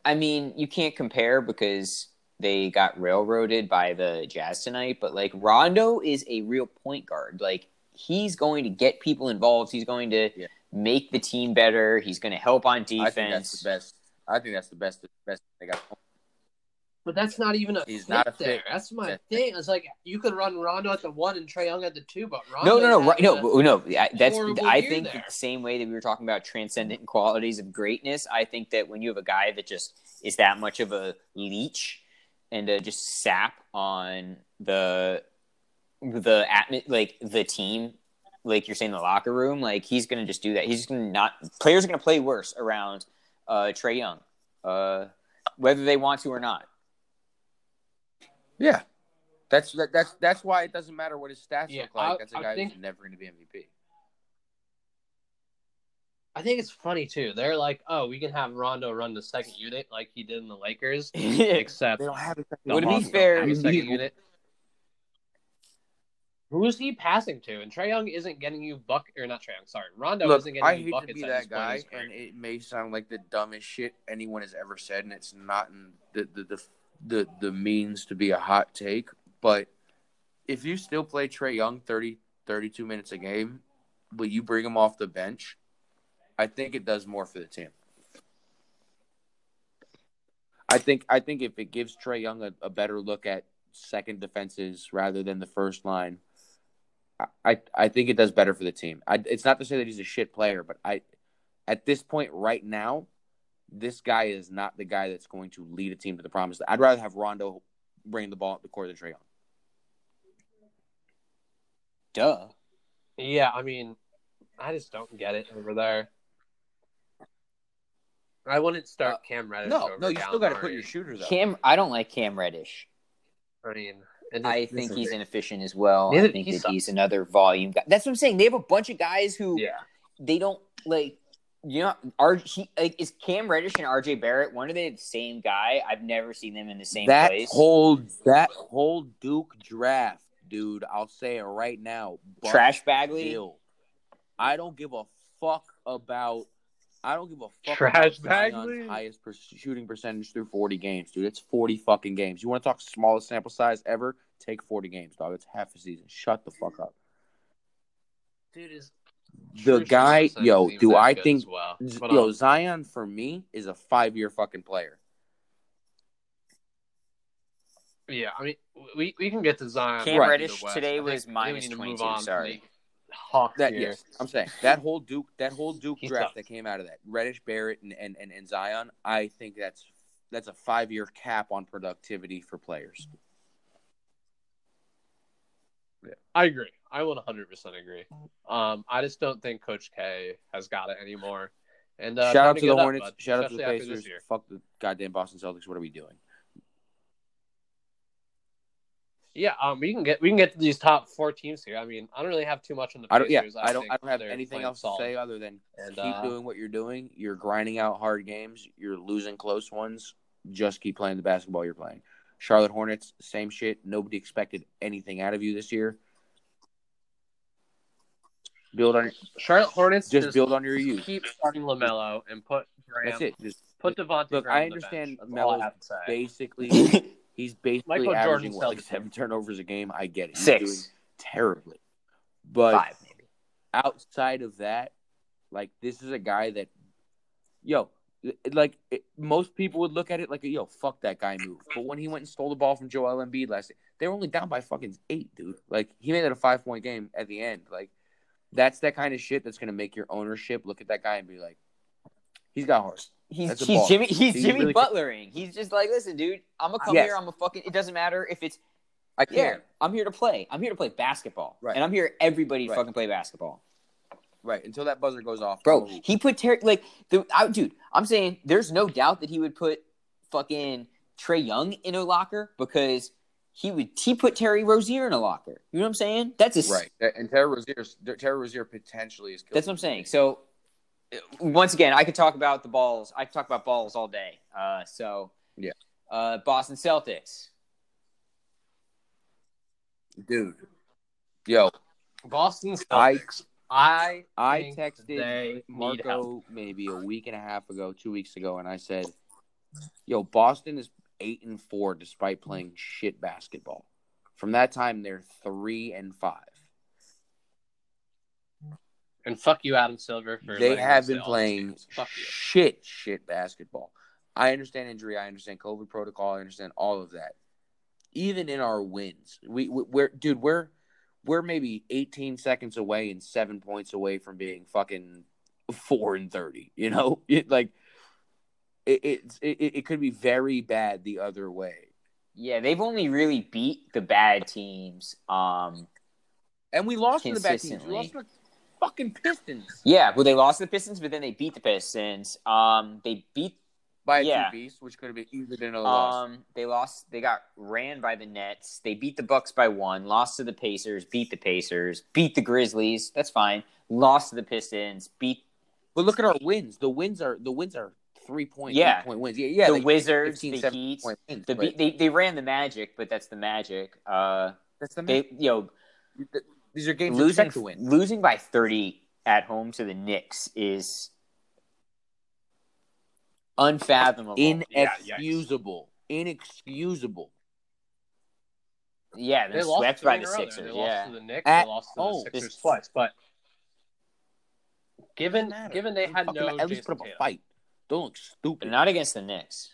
I mean, you can't compare because they got railroaded by the Jazz tonight. But like, Rondo is a real point guard. Like, he's going to get people involved. He's going to Yeah. make the team better. He's going to help on defense. I think that's the best. I think that's the best. Best they got. But that's not even a He's fit not a there. fit. That's my thing. It's like you could run Rondo at the one and Trae Young at the two, but No, Rondo no, no, right, no, no. I- That's I think the same way that we were talking about transcendent qualities of greatness. I think that when you have a guy that just is that much of a leech and uh, just sap on the the like the team, like you're saying, the locker room, like he's gonna just do that. He's just gonna not. Players are gonna play worse around uh, Trae Young, uh, whether they want to or not. Yeah, that's that, that's that's why it doesn't matter what his stats Yeah, look like. I- that's a I guy think- who's never going to be MVP. I think it's funny too. They're like, oh, we can have Rondo run the second unit like he did in the Lakers, except They don't have a second Would it be unit. Fair- have a second He- unit. Who is he passing to? And Trae Young isn't getting you buck or not Trae Young. Sorry, Rondo Look, isn't getting I you hate to buckets be that this point in guy, and it may sound like the dumbest shit anyone has ever said, and it's not in the the the the, the means to be a hot take. But if you still play Trae Young 30, 32 minutes a game, but you bring him off the bench, I think it does more for the team. I think I think if it gives Trae Young a, a better look at second defenses rather than the first line, I, I think it does better for the team. I, it's not to say that he's a shit player, but I at this point right now, this guy is not the guy that's going to lead a team to the promise. I'd rather have Rondo bring the ball up the court than Trae Young. duh. Yeah, I mean, I just don't get it over there. I wouldn't start Uh, Cam Reddish. No, over no, you still got to put your shooters up. Cam, I don't like Cam Reddish. I mean, and I think is- he's inefficient as well. Neither- I think he that sucks. he's another volume guy. That's what I'm saying. They have a bunch of guys who Yeah, they don't like. You know, R, he, like is Cam Reddish and RJ Barrett one of they the same guy? I've never seen them in the same that place. whole that whole Duke draft, dude. I'll say it right now. Trash Bagley. deal. I don't give a fuck about. I don't give a fuck Trash about Zion's Bagley? highest per- shooting percentage through forty games, dude. It's forty fucking games. You want to talk smallest sample size ever? Take forty games, dog. It's half a season. Shut the fuck up. dude is The true guy, shooting yo, do I think- well. Yo, um, Zion for me is a five year fucking player. yeah, I mean, we we can get to Zion. Cam Right. Reddish in West. today I think- was I think we minus need to 22, move on to sorry. the Hawks That here. yes, I'm saying that whole Duke, that whole Duke He draft sucks. that came out of that Reddish, Barrett, and, and, and, and Zion. I think that's that's a five year cap on productivity for players. I agree. I would 100 percent agree. Um, I just don't think Coach K has got it anymore. And uh, Shout out to the Hornets. Shout out to the especially after this Pacers. Fuck the goddamn Boston Celtics. What are we doing? Yeah, um, we can get we can get to these top four teams here. I mean, I don't really have too much on the I don't. Pacers. Yeah, I don't. I don't have anything else solid. to say other than And, keep uh, doing what you're doing. You're grinding out hard games. You're losing close ones. Just keep playing the basketball you're playing. Charlotte Hornets, same shit. Nobody expected anything out of you this year. Build on Charlotte Hornets just build on your youth. keep starting Lamelo and put Graham. That's it. Just Put Devontae. Look, Graham I understand bench. That's all I Melo's have to say. basically he's basically Michael Jordan averaging what, like seven turnovers a game. I get it. He's doing Six, terribly. But five, maybe. outside of that, like this is a guy that, yo, like it, most people would look at it like, yo, fuck that guy move. But when he went and stole the ball from Joel Embiid last, they were only down by fucking eight, dude. Like he made it a five point game at the end. Like that's that kind of shit that's gonna make your ownership look at that guy and be like, he's got horse. He's he's. Jimmy he's He Jimmy really- Butlering. He's just like, listen, dude, I'm gonna come Yes. here. I'm gonna fucking. It doesn't matter if it's I yeah. can't. I'm here to play. I'm here to play basketball. Right. And I'm here everybody Right. fucking play basketball. Right until that buzzer goes off, Bro, oh. he put Terry like the I, dude. I'm saying there's no doubt that he would put fucking Trae Young in a locker because he would he put Terry Rozier in a locker. You know what I'm saying? That's a right. And Terry Rozier, Terry Rozier potentially is. That's what I'm saying. So uh, once again, I could talk about the balls. I could talk about balls all day. Uh, so Yeah. uh, Boston Celtics. dude. Yo, Boston I- Celtics. I I think texted they need help. Marco maybe a week and a half ago, two weeks ago, and I said, "Yo, Boston is eight and four despite playing shit basketball. From that time, they're three and five. And fuck you, Adam Silver, for They have been say all these playing games. Fuck you. shit, shit basketball. I understand injury, I understand COVID protocol, I understand all of that. Even in our wins, we we- we're dude, we're we're maybe 18 seconds away and seven points away from being fucking four and 30. You know, it, like it, it, it could be very bad the other way. Yeah, they've only really beat the bad teams. Um, And we lost to the bad teams. We lost to the fucking Pistons yeah, well, they lost to the Pistons, but then they beat the Pistons. Um, they beat. by a Yeah. two piece, which could have been easily been a loss. Um, they lost. They got ran by the Nets. They beat the Bucks by one. Lost to the Pacers. Beat the Pacers. Beat the Grizzlies. That's fine. Lost to the Pistons. Beat But look at our wins. The wins are the wins are three point, Yeah. eight point wins. Yeah, yeah. the like Wizards. 15, the Heat. wins. The but they they ran the Magic, but that's the Magic. Uh, that's the they yo These are games you losing expect to win. losing by thirty at home to the Knicks is unfathomable. Yeah. Inexcusable. Inexcusable. yeah, They they're lost swept by the a row there. Sixers. They Yeah, lost to the Knicks. At they lost to home. the Sixers This- twice. But given given they had no at least Jayson put up a Tatum. fight. Don't look but stupid. not against the Knicks.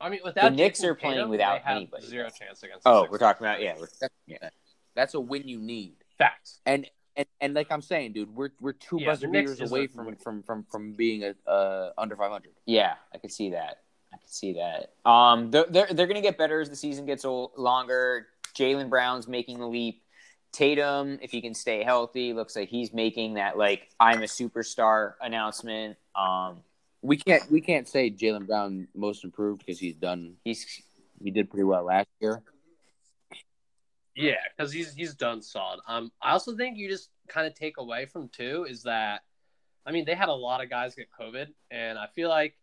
I mean, without the Knicks Jayson are playing Tatum, without they have anybody. Zero chance against. The Oh, Sixers. we're talking about yeah. We're, That's a win you need. facts. And and and like I'm saying, dude, we're we're two Yeah, buzzer beaters away a from, from from from being a uh, under 500. Yeah, I can see that. I can see that. Um, they're they're, they're gonna get better as the season gets ol- longer. Jaylen Brown's making the leap. Tatum, if he can stay healthy, looks like he's making that like I'm a superstar announcement. Um, We can't we can't say Jaylen Brown most improved because he's done he's he did pretty well last year. Yeah, because he's he's done solid. Um, I also think you just kind of take away from too is that, I mean, they had a lot of guys get COVID, and I feel like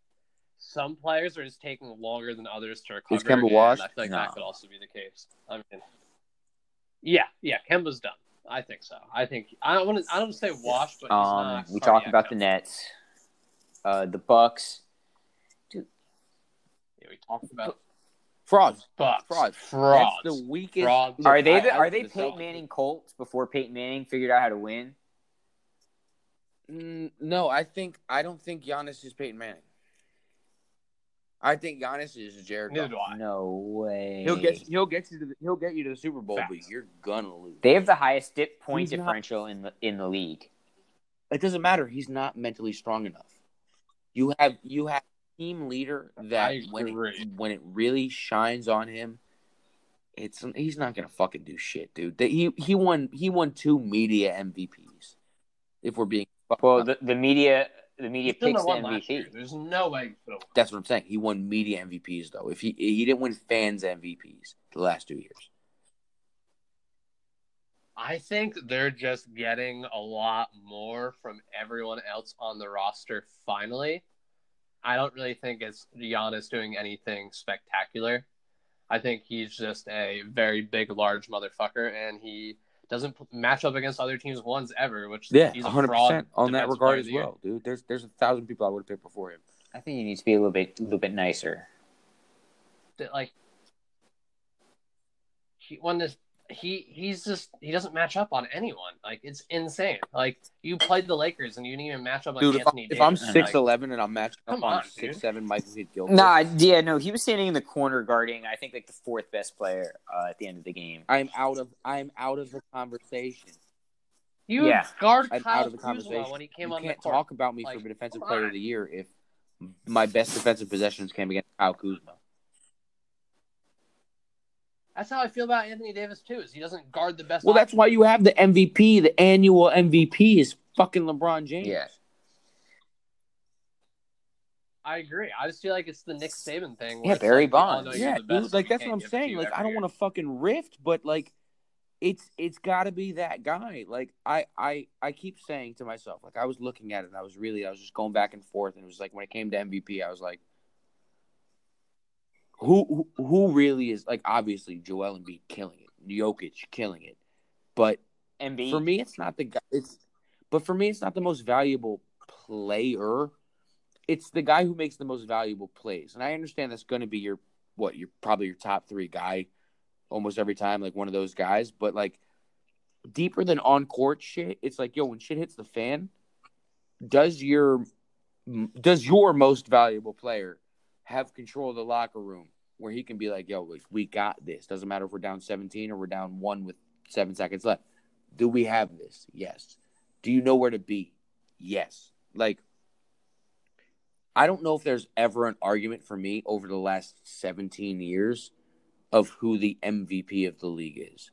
some players are just taking longer than others to recover. Kemba and washed? I feel like No. that could also be the case. I mean, yeah, yeah, Kemba's done. I think so. I think I don't want to. I don't say washed, but he's um, not we cardiac talked about the. Nets, uh, the Bucks. Yeah, we talked about Frauds. Bucks. Frauds. Frauds. That's the weakest. Frauds. Are they the, are they the Peyton Celtics. Manning Colts before Peyton Manning figured out how to win? Mm, No, I think I don't think Giannis is Peyton Manning. I think Giannis is Jared. Neither Goff. do I. No way. He'll get he'll get you to the, he'll get you to the Super Bowl, Facts. but you're gonna lose. They have the highest dip point He's not- differential in the in the league. It doesn't matter. He's not mentally strong enough. You have you have team leader that when it, when it really shines on him, it's he's not gonna fucking do shit, dude. That he he won he won two media MVPs. If we're being Well, the, the media the media picks the won last year. MVP. There's no way he won. that's what I'm saying. He won media MVPs though. If he he didn't win fans MVPs the last two years. I think they're just getting a lot more from everyone else on the roster finally. I don't really think it's Giannis doing anything spectacular. I think he's just a very big, large motherfucker, and he doesn't match up against other teams once ever, which Yeah, he's a 100% on that regard as well, dude. There's there's a thousand people I would have picked before him. I think you need to be a little bit a little bit nicer. that like he when this he he's just he doesn't match up on anyone. Like it's insane. Like you played the Lakers and you didn't even match up on Dude, if, I, Anthony if I'm Davis. six Like, eleven and I'm matching up Come on on, dude. six seven Michael Kidd Gilchrist, Nah, yeah, no, he was standing in the corner guarding. I think like the fourth best player uh, at the end of the game. I'm out of I'm out of the conversation. you Yeah. guard I'm Kyle out of the Kuzma conversation. when he came you on the can't court. talk about me Like, for defensive player of the year if my best defensive possessions came against Kyle Kuzma. That's how I feel about Anthony Davis too. Is he doesn't guard the best. Well, that's why you have the MVP. The annual MVP is fucking LeBron James. Yeah. I agree. I just feel like it's the Nick Saban thing. Yeah, Barry like, Bonds. Yeah, best, dude. Like that's what I'm give it to saying. Like I don't want to fucking rift, but like it's it's got to be that guy. Like I I I keep saying to myself, like I was looking at it, and I was really I was just going back and forth, and it was like when it came to MVP, I was like, who who, who really is like obviously Joel Embiid killing it, Jokic killing it, but Embiid. for me, it's not the guy. It's but for me, it's not the most valuable player. It's the guy who makes the most valuable plays, and I understand that's going to be your what your probably your top three guy almost every time, like one of those guys. But like deeper than on court shit, it's like yo, when shit hits the fan, does your does your most valuable player have control of the locker room where he can be like, yo, like, we got this. Doesn't matter if we're down 17 or we're down one with seven seconds left. Do we have this? Yes. Do you know where to be? Yes. Like, I don't know if there's ever an argument for me over the last 17 years of who the MVP of the league is.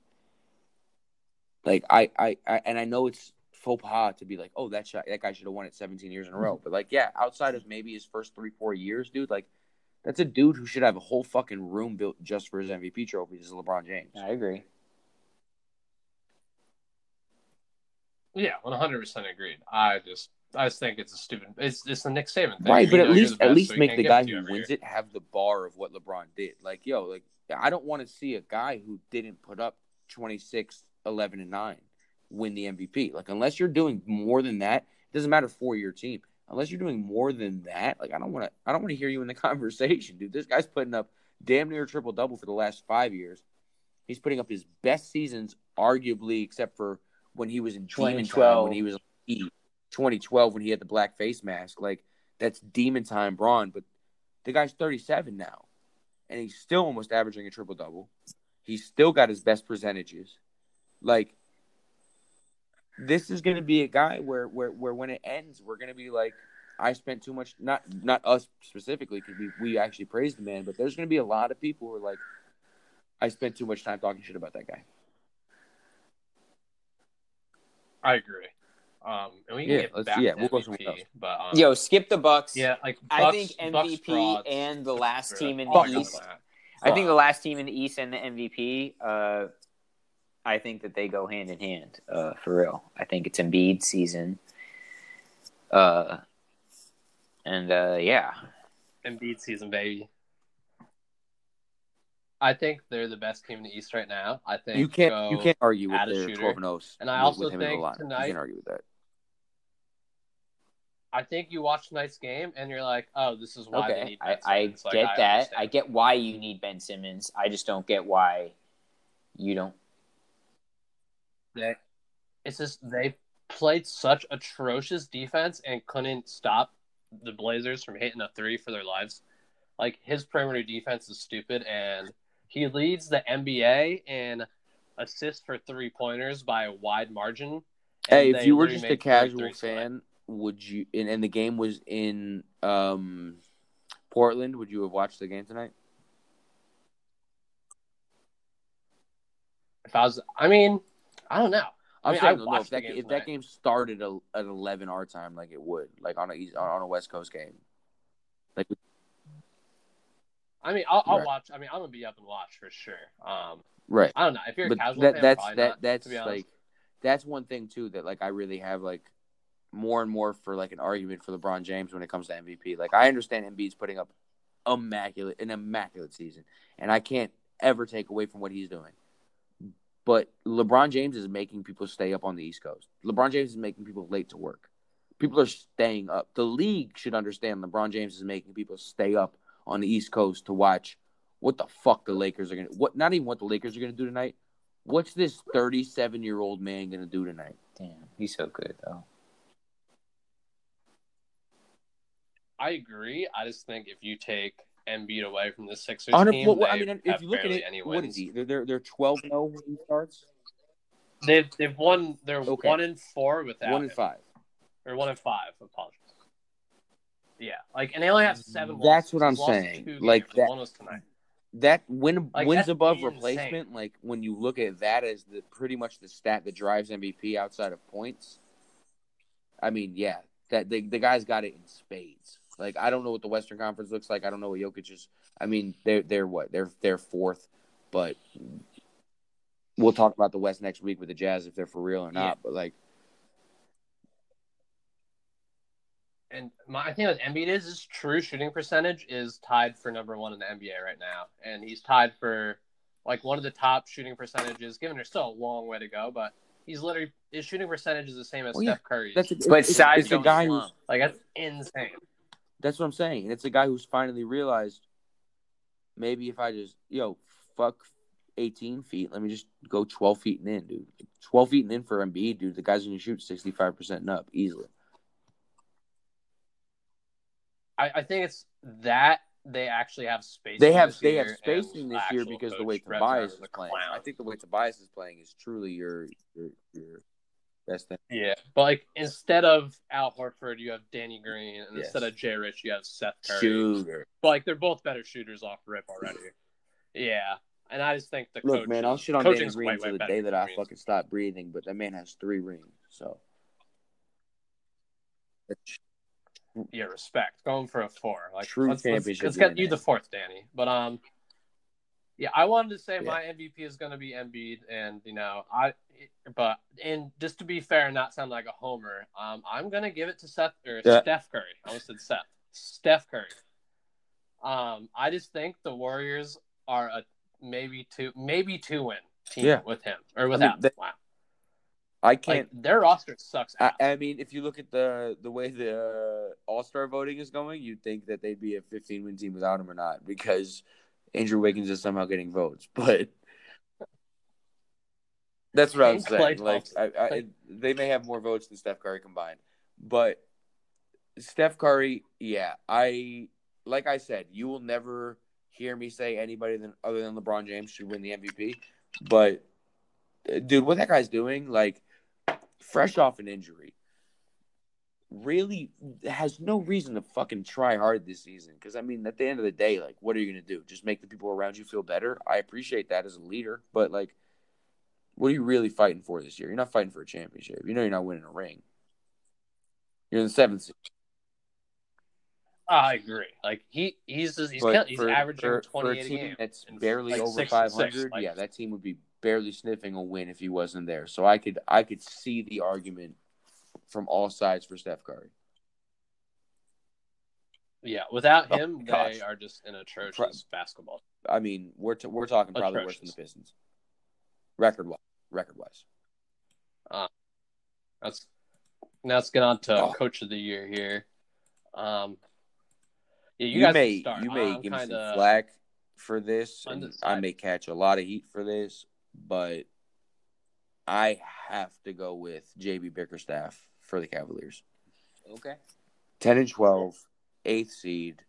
Like, I, I, I and I know it's faux pas to be like, oh, that shot, that guy should have won it 17 years in a row. Mm-hmm. But like, yeah, outside of maybe his first three, four years, dude, like, that's a dude who should have a whole fucking room built just for his MVP trophy. This is LeBron James. I agree. Yeah, one hundred percent agreed. I just I just think it's a stupid. It's it's the Nick Saban thing. Right, but at least the at least so make the guy it to you who wins year. it have the bar of what LeBron did. Like, yo, like I don't want to see a guy who didn't put up 26, 11, and 9 win the MVP. Like, unless you're doing more than that, it doesn't matter for your team. Unless you're doing more than that, like I don't want to I don't want to hear you in the conversation, dude. This guy's putting up damn near triple double for the last 5 years. He's putting up his best seasons arguably except for when he was in 2012. when he was E. 2012 when he had the black face mask. Like that's demon time Braun, but the guy's 37 now. And he's still almost averaging a triple double. He's still got his best percentages. Like this is gonna be a guy where where where when it ends, we're gonna be like, I spent too much not not us specifically, because we, we actually praised the man, but there's gonna be a lot of people who are like, I spent too much time talking shit about that guy. I agree. Um, and we can Yeah, get let's- back yeah, to we'll go MVP, somewhere else. but um, Yo, skip the Bucks. yeah, like I think MVP frauds. and the last team in the them. East. I think the last team in the East and the MVP. Uh, I think that they go hand in hand. Uh, for real. I think it's Embiid season. Uh, and uh, yeah, Embiid season, baby. I think they're the best team in the East right now. I think You can't go- you can't argue with their shooter. 12 and 0. And I also with him in the think tonight- you can't argue with that. I think you watch tonight's game and you're like, oh, this is why they okay. need. I, Ben I Simmons. Like, get I that. understand. I get why you need Ben Simmons. I just don't get why you don't. They, it's just they played such atrocious defense and couldn't stop the Blazers from hitting a three for their lives. Like his perimeter defense is stupid, and he leads the NBA in assists for three pointers by a wide margin. Hey, if you were just a casual fan, would you and, and the game was in um Portland, would you have watched the game tonight? if I was, I mean, I don't know. I I'm mean, saying I no, if that game if that game started a, at 11 our time like it would, like on a on a West Coast game. Like I mean, I'll, I'll Right. watch. I mean, I'm gonna be up and watch for sure. Um, right. I don't know if you're a casual that fan. that's that not, that's to be like that's one thing too that like I really have like more and more for like an argument for LeBron James when it comes to MVP. Like I understand Embiid's putting up immaculate an immaculate season, and I can't ever take away from what he's doing. But LeBron James is making people stay up on the East Coast. LeBron James is making people late to work. People are staying up. The league should understand LeBron James is making people stay up on the East Coast to watch what the fuck the Lakers are gonna what not even what the Lakers are gonna do tonight, What's this 37 year old man gonna do tonight? Damn, he's so good though. I agree. I just think if you take Embiid away from the Sixers Hundred- team, well, I they mean, if you look at it, any what he? They're they're, they're 12 0 when he starts. They've they've won. They're Okay. one in four without One and him. five. or one in five. Apologies. Yeah, like, and they only have seven. That's losses. what I'm lost saying. two Like games, that- One was tonight. That win Like, wins that's above insane. replacement. Like when you look at that as the pretty much the stat that drives MVP outside of points. I mean, yeah, that the the guy's got it in spades. Like I don't know what the Western Conference looks like. I don't know what Jokic is. I mean, they're they're what they're they're fourth, but we'll talk about the West next week with the Jazz if they're for real or not. Yeah. But like, And my thing with Embiid is his true shooting percentage is tied for number one in the NBA right now, and he's tied for like one of the top shooting percentages. Given there's still a long way to go, but he's literally his shooting percentage is the same as Well, yeah. Steph Curry's. that's a, But it's, size it's don't guy who's like that's insane. That's what I'm saying. And it's a guy who's finally realized maybe if I just, yo, fuck 18 feet, let me just go 12 feet and in, dude. 12 feet and in for Embiid, dude. The guy's going to shoot 65% and up easily. I, I think it's that they actually have space. They have they have spacing this year because the way Tobias is playing. clown. I think the way Tobias is playing is truly your your, your best thing. Yeah, but like instead of Al Horford, you have Danny Green, and Yes. instead of Jay Rich, you have Seth Curry. Shooter. But like they're both better shooters off rip already. Yeah, and I just think the Look, coach, man, I'll shit on Danny Green until the day that I Green. fucking stop breathing, but that man has three rings. So. yeah, respect going for a four. Like True let's, let's, championship let's get you the fourth, Danny. But um, yeah, I wanted to say Yeah. my MVP is going to be Embiid, and you know I, but and just to be fair and not sound like a homer, um, I'm going to give it to Seth or Yeah. Steph Curry. I almost said Seth. Steph Curry. Um, I just think the Warriors are a maybe two maybe two win team Yeah. with him or without. they- wow, I can't. like their roster sucks. I. I mean, if you look at the the way the uh, All Star voting is going, you'd think that they'd be a 15 win team without him or not, because Andrew Wiggins is somehow getting votes. But that's what I'm saying. Klay Like, I, I, they may have more votes than Steph Curry combined, but Steph Curry, yeah, I like I said, you will never hear me say anybody than other than LeBron James should win the MVP. But dude, what that guy's doing, like fresh off an injury, really has no reason to fucking try hard this season. Because I mean, at the end of the day, like, what are you gonna do? Just make the people around you feel better? I appreciate that as a leader, but like, what are you really fighting for this year? You're not fighting for a championship. You know, you're not winning a ring. You're in the seventh. seed. I agree. Like he he's just, he's But he's for- averaging for- for twenty a eight a team game. That's barely like, over five hundred. like- yeah, that team would be barely sniffing a win if he wasn't there. So I could I could see the argument from all sides for Steph Curry. Yeah, without Oh, him, gosh. they are just an atrocious Pro- basketball. I mean, we're t- we're talking probably worse than the Pistons, record wise. Record wise. Let's now let's get on to Oh. coach of the year here. Um, yeah, you, You, guys may you may I'm give me some flack for this, and I may catch a lot of heat for this, but I have to go with JB Bickerstaff for the Cavaliers. Okay. 10 and 12, eighth seed,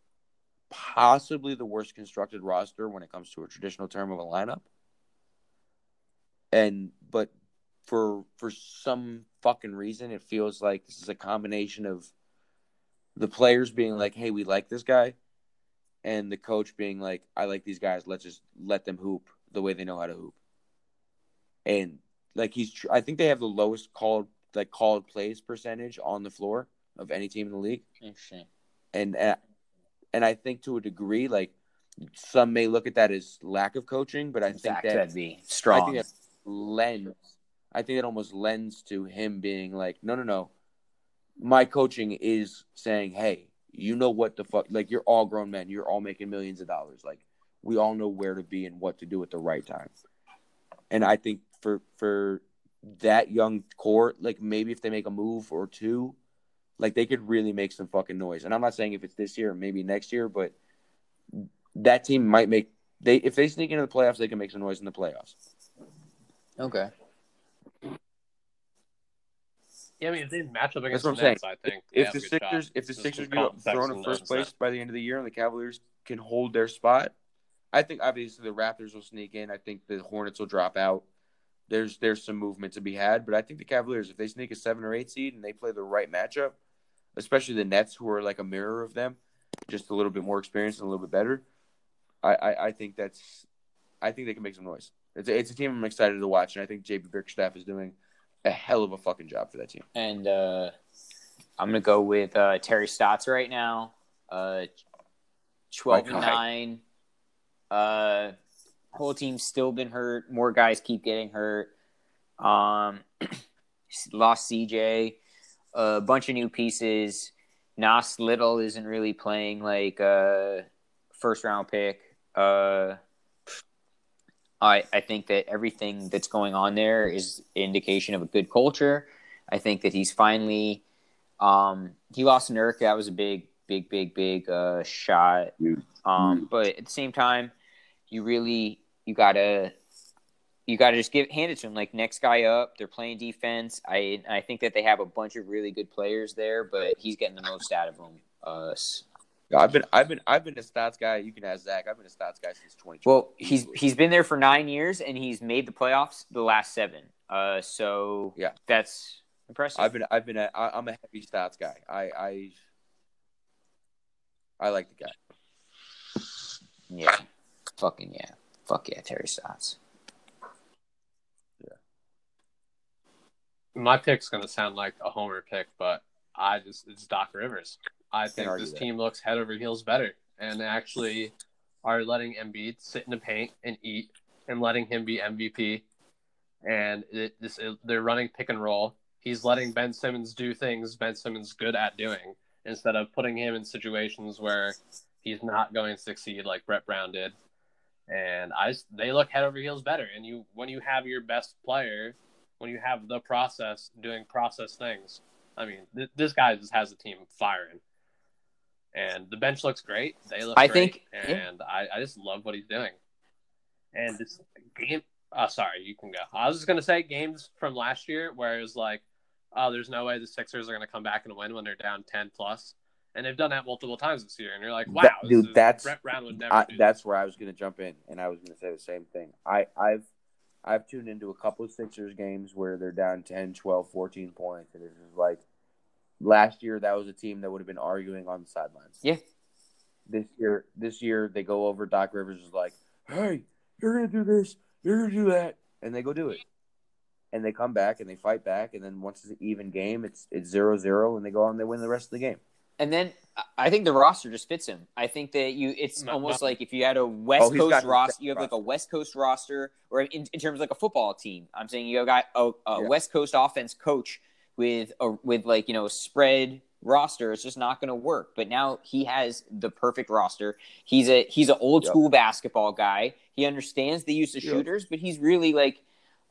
possibly the worst constructed roster when it comes to a traditional term of a lineup. And but for for some fucking reason it feels like this is a combination of the players being like, "Hey, we like this guy." And the coach being like, "I like these guys. Let's just let them hoop the way they know how to hoop." And like he's tr- I think they have the lowest called like called plays percentage on the floor of any team in the league Interesting. and uh, and I think to a degree, like some may look at that as lack of coaching, but I In think that that'd be I think that lends. I think it almost lends to him being like, no, no, no. My coaching is saying, hey, you know what the fuck? Like you're all grown men. You're all making millions of dollars. Like we all know where to be and what to do at the right time. And I think for for that young core, like maybe if they make a move or two, like they could really make some fucking noise. And I'm not saying if it's this year or maybe next year, but that team might make they if they sneak into the playoffs, they can make some noise in the playoffs. Okay. Yeah, I mean, if they match up against what the I'm Nets, I think If the Sixers, if the Just Sixers with get Collin thrown Sexton in first place by the end of the year and the Cavaliers can hold their spot, I think obviously the Raptors will sneak in. I think the Hornets will drop out. There's there's some movement to be had, but I think the Cavaliers, if they sneak a seven or eight seed and they play the right matchup, especially the Nets, who are like a mirror of them, just a little bit more experienced and a little bit better, I I, I think that's I think they can make some noise. It's a, it's a team I'm excited to watch, and I think JB Bickerstaff is doing a hell of a fucking job for that team. And uh, I'm gonna go with uh, Terry Stotts right now. Uh, Twelve and nine. Uh, whole team's still been hurt. More guys keep getting hurt. Um, lost CJ. A bunch of new pieces. Nas Little isn't really playing like a first round pick. Uh, I I think that everything that's going on there is indication of a good culture. I think that he's finally um he lost Nurk. That was a big, big, big, big uh shot. Um, but at the same time, you really you gotta you gotta just give hand it to him. Like next guy up, they're playing defense. I I think that they have a bunch of really good players there, but he's getting the most out of them. Uh, Yeah, I've been I've been I've been a stats guy. You can ask Zach. I've been a stats guy since 2020. well, he's he's been there for nine years and he's made the playoffs the last seven. Uh, so Yeah. that's impressive. I've been I've been a, I, I'm a heavy stats guy. I I I like the guy. yeah, fucking yeah, fuck yeah, Terry Stotts. Yeah. My pick's gonna sound like a homer pick, but I just it's Doc Rivers. I think this that. team looks head over heels better, and actually are letting Embiid sit in the paint and eat, and letting him be MVP. And it, this it, they're running pick and roll. He's letting Ben Simmons do things Ben Simmons good at doing, instead of putting him in situations where he's not going to succeed like Brett Brown did. And I just, they look head over heels better. And you when you have your best player when you have the process doing process things. I mean, th- this guy just has the team firing, and the bench looks great. They look. I great, think- yeah. and I, I just love what he's doing. And this game, uh, sorry, you can go. I was just gonna say games from last year where it was like, oh, there's no way the Sixers are gonna come back and win when they're down ten plus, and they've done that multiple times this year. And you're like, wow, That- dude, that's- Brett Brown would never. I, do that's where I was going to jump in, and I was going to say the same thing. I I've I've tuned into a couple of Sixers games where they're down 10, 12, 14 points, and it's just like last year that was a team that would have been arguing on the sidelines. Yeah. This year, this year they go over. Doc Rivers is like, "Hey, you're gonna do this, you're gonna do that," and they go do it, and they come back and they fight back, and then once it's an even game, it's it's zero zero, and they go on and they win the rest of the game. And then I- I think the roster just fits him. I think that you it's No, almost no. like if you had a West Oh, Coast roster, you have like a. West Coast roster, or in, in terms of like a football team. I'm saying you got a, a Yeah. West Coast offense coach with a with like you know spread roster. It's just not going to work. But now he has the perfect roster. He's a he's an old Yep. school basketball guy. He understands the use of Yep. shooters, but he's really like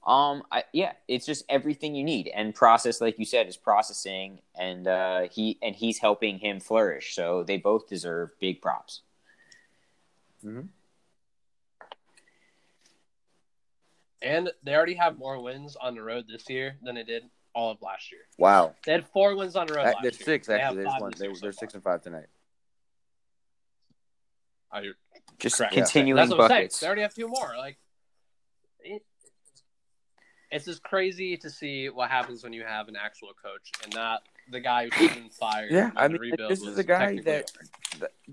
um, I, yeah, it's just everything you need, and process, like you said, is processing, and uh, he and he's helping him flourish. So they both deserve big props. Mm-hmm. And they already have more wins on the road this year than they did all of last year. Wow, They had four wins on the road. Last they're year. six They actually. They just five won. this They, year so they're far. six and five tonight. You're- Just Correct. continuing That's what I'm buckets. They already have two more. Like, it, it's just crazy to see what happens when you have an actual coach and not the guy who's been fired. Yeah, I mean, this is a guy technically that-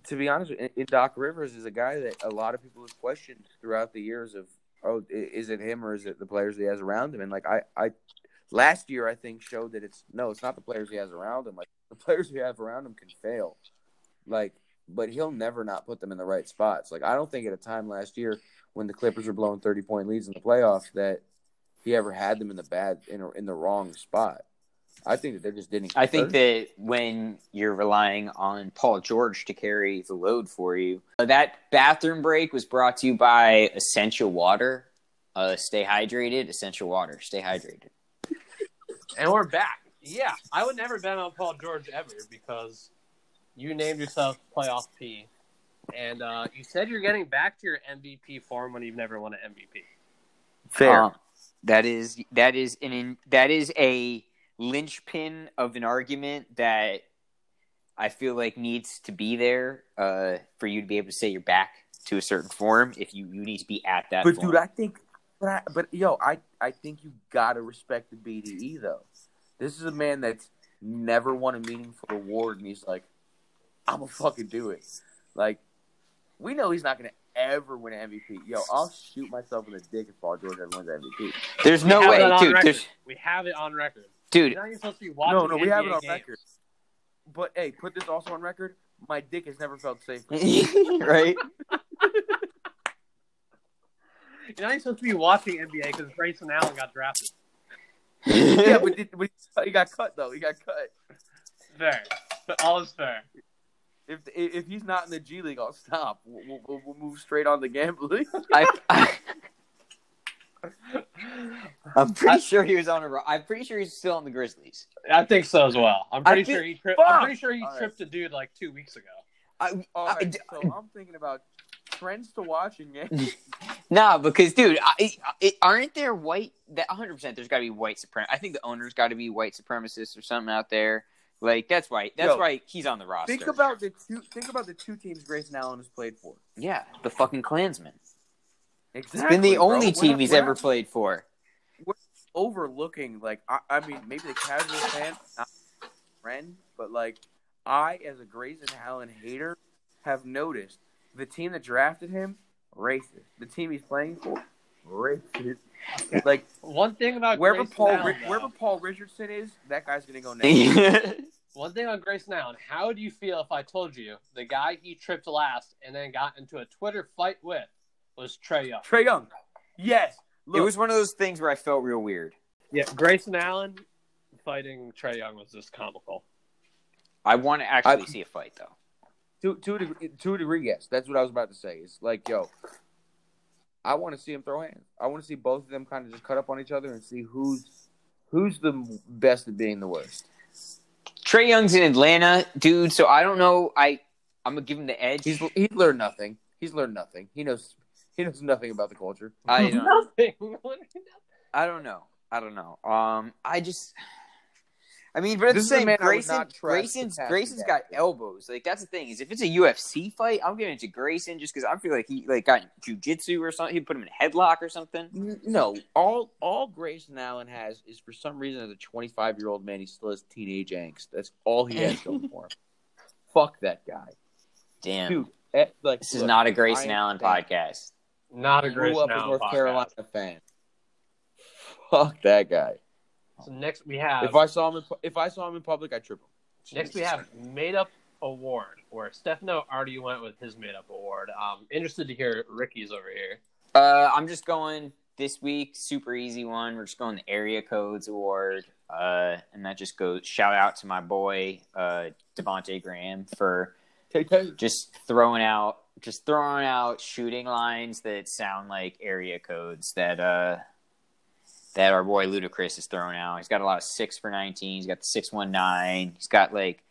to be honest, Doc Rivers is a guy that a lot of people have questioned throughout the years of, oh, is it him or is it the players he has around him? And like I, I, last year I think showed that it's no, it's not the players he has around him. Like the players we have around him can fail, like, but he'll never not put them in the right spots. Like I don't think at a time last year when the Clippers were blowing thirty point leads in the playoffs that he ever had them in the bad in in the wrong spot. I think that they just didn't. I think care. that when you're relying on Paul George to carry the load for you, uh, that bathroom break was brought to you by Essential Water. Uh, stay hydrated. Essential Water. Stay hydrated. And we're back. Yeah, I would never bet on Paul George ever because you named yourself playoff P, and uh, you said you're getting back to your MVP form when you've never won an MVP. fair. Uh, That is that is an in, that is a linchpin of an argument that I feel like needs to be there uh, for you to be able to say you're back to a certain form. If you, you need to be at that. But form. dude, I think, but I, but yo, I I think you gotta respect the BDE though. This is a man that's never won a meaningful award, and he's like, I'm gonna fucking do it. Like, we know he's not gonna ever win an MVP. Yo, I'll shoot myself in the dick if Paul George ever wins MVP. there's We no way, it dude. There's, We have it on record. dude, You're not even supposed to be watching. No, no, we have it on games. record. But hey, put this also on record. My dick has never felt safe. right? You're not even supposed to be watching NBA because Grayson Allen got drafted. yeah, but, did, but he, he got cut though. He got cut. Fair, but all is fair. If if he's not in the G League, I'll stop. We'll, we'll, we'll move straight on to gambling. I, I, I'm pretty sure he was on a. ro- I'm pretty sure he's still on the Grizzlies. I think so as well. I'm pretty I think- sure he. Tri- I'm pretty sure he All right. tripped a dude like two weeks ago. I, All I- right, so I'm thinking about trends to watch in games. Nah, because dude, I, I, aren't there white? That 100. percent There's got to be white suprem. I think the owner's got to be white supremacists or something out there. Like that's why. That's Yo, why he's on the roster. Think about the two. Think about the two teams Grayson Allen has played for. yeah, the fucking Klansmen. Exactly. It's been the bro. only We're team not- he's we're ever not played for. We're overlooking. Like I, I mean, maybe the casual fan, not friend, but like I, as a Grayson Allen hater, have noticed the team that drafted him racist. The team he's playing for racist. Like One thing about wherever Grayson Paul Allen, Ri- wherever Paul Richardson is, that guy's gonna go next. One thing on Grayson Allen, how would you feel if I told you the guy he tripped last and then got into a Twitter fight with was Trae Young? Trae Young, yes. it was one of those things where I felt real weird. Yeah, Grayson Allen fighting Trae Young was just comical. I want to actually I- see a fight though. To to a degree, to a degree, yes. That's what I was about to say. It's like, yo, I want to see him throw hands. I want to see both of them kind of just cut up on each other and see who's who's the best at being the worst. Trae Young's in Atlanta, dude. So I don't know. I I'm gonna give him the edge. He's he's learned nothing. He's learned nothing. He knows he knows nothing about the culture. I don't, Nothing. I don't know. I don't know. Um, I just. I mean, but at the same, man I Grayson, not Grayson's pass Grayson's the got elbows. Like that's the thing is, if it's a UFC fight, I'm getting into Grayson just because I feel like he like got jujitsu or something. He put him in a headlock or something. No, all all Grayson Allen has is for some reason as a 25 year old man he still has teenage angst. That's all he has going for him. Fuck that guy, Damn, dude. eh, Like this is not a Grayson I Allen understand. podcast. Not a Grayson up a Allen North. Carolina fan. Fuck that guy. So next we have If I saw him, in, if I saw him in public, I'd trip him. next we have made up award where Stefano already went with his made up award. Um, interested to hear Ricky's over here. Uh, I'm just going this week, super easy one. We're just going the area codes award, uh, and that just goes shout out to my boy uh, Devonte Graham for Take that. just throwing out just throwing out shooting lines that sound like area codes that uh that our boy Ludacris is throwing out. He's got a lot of six for nineteen. He's got the six one nine. He's got like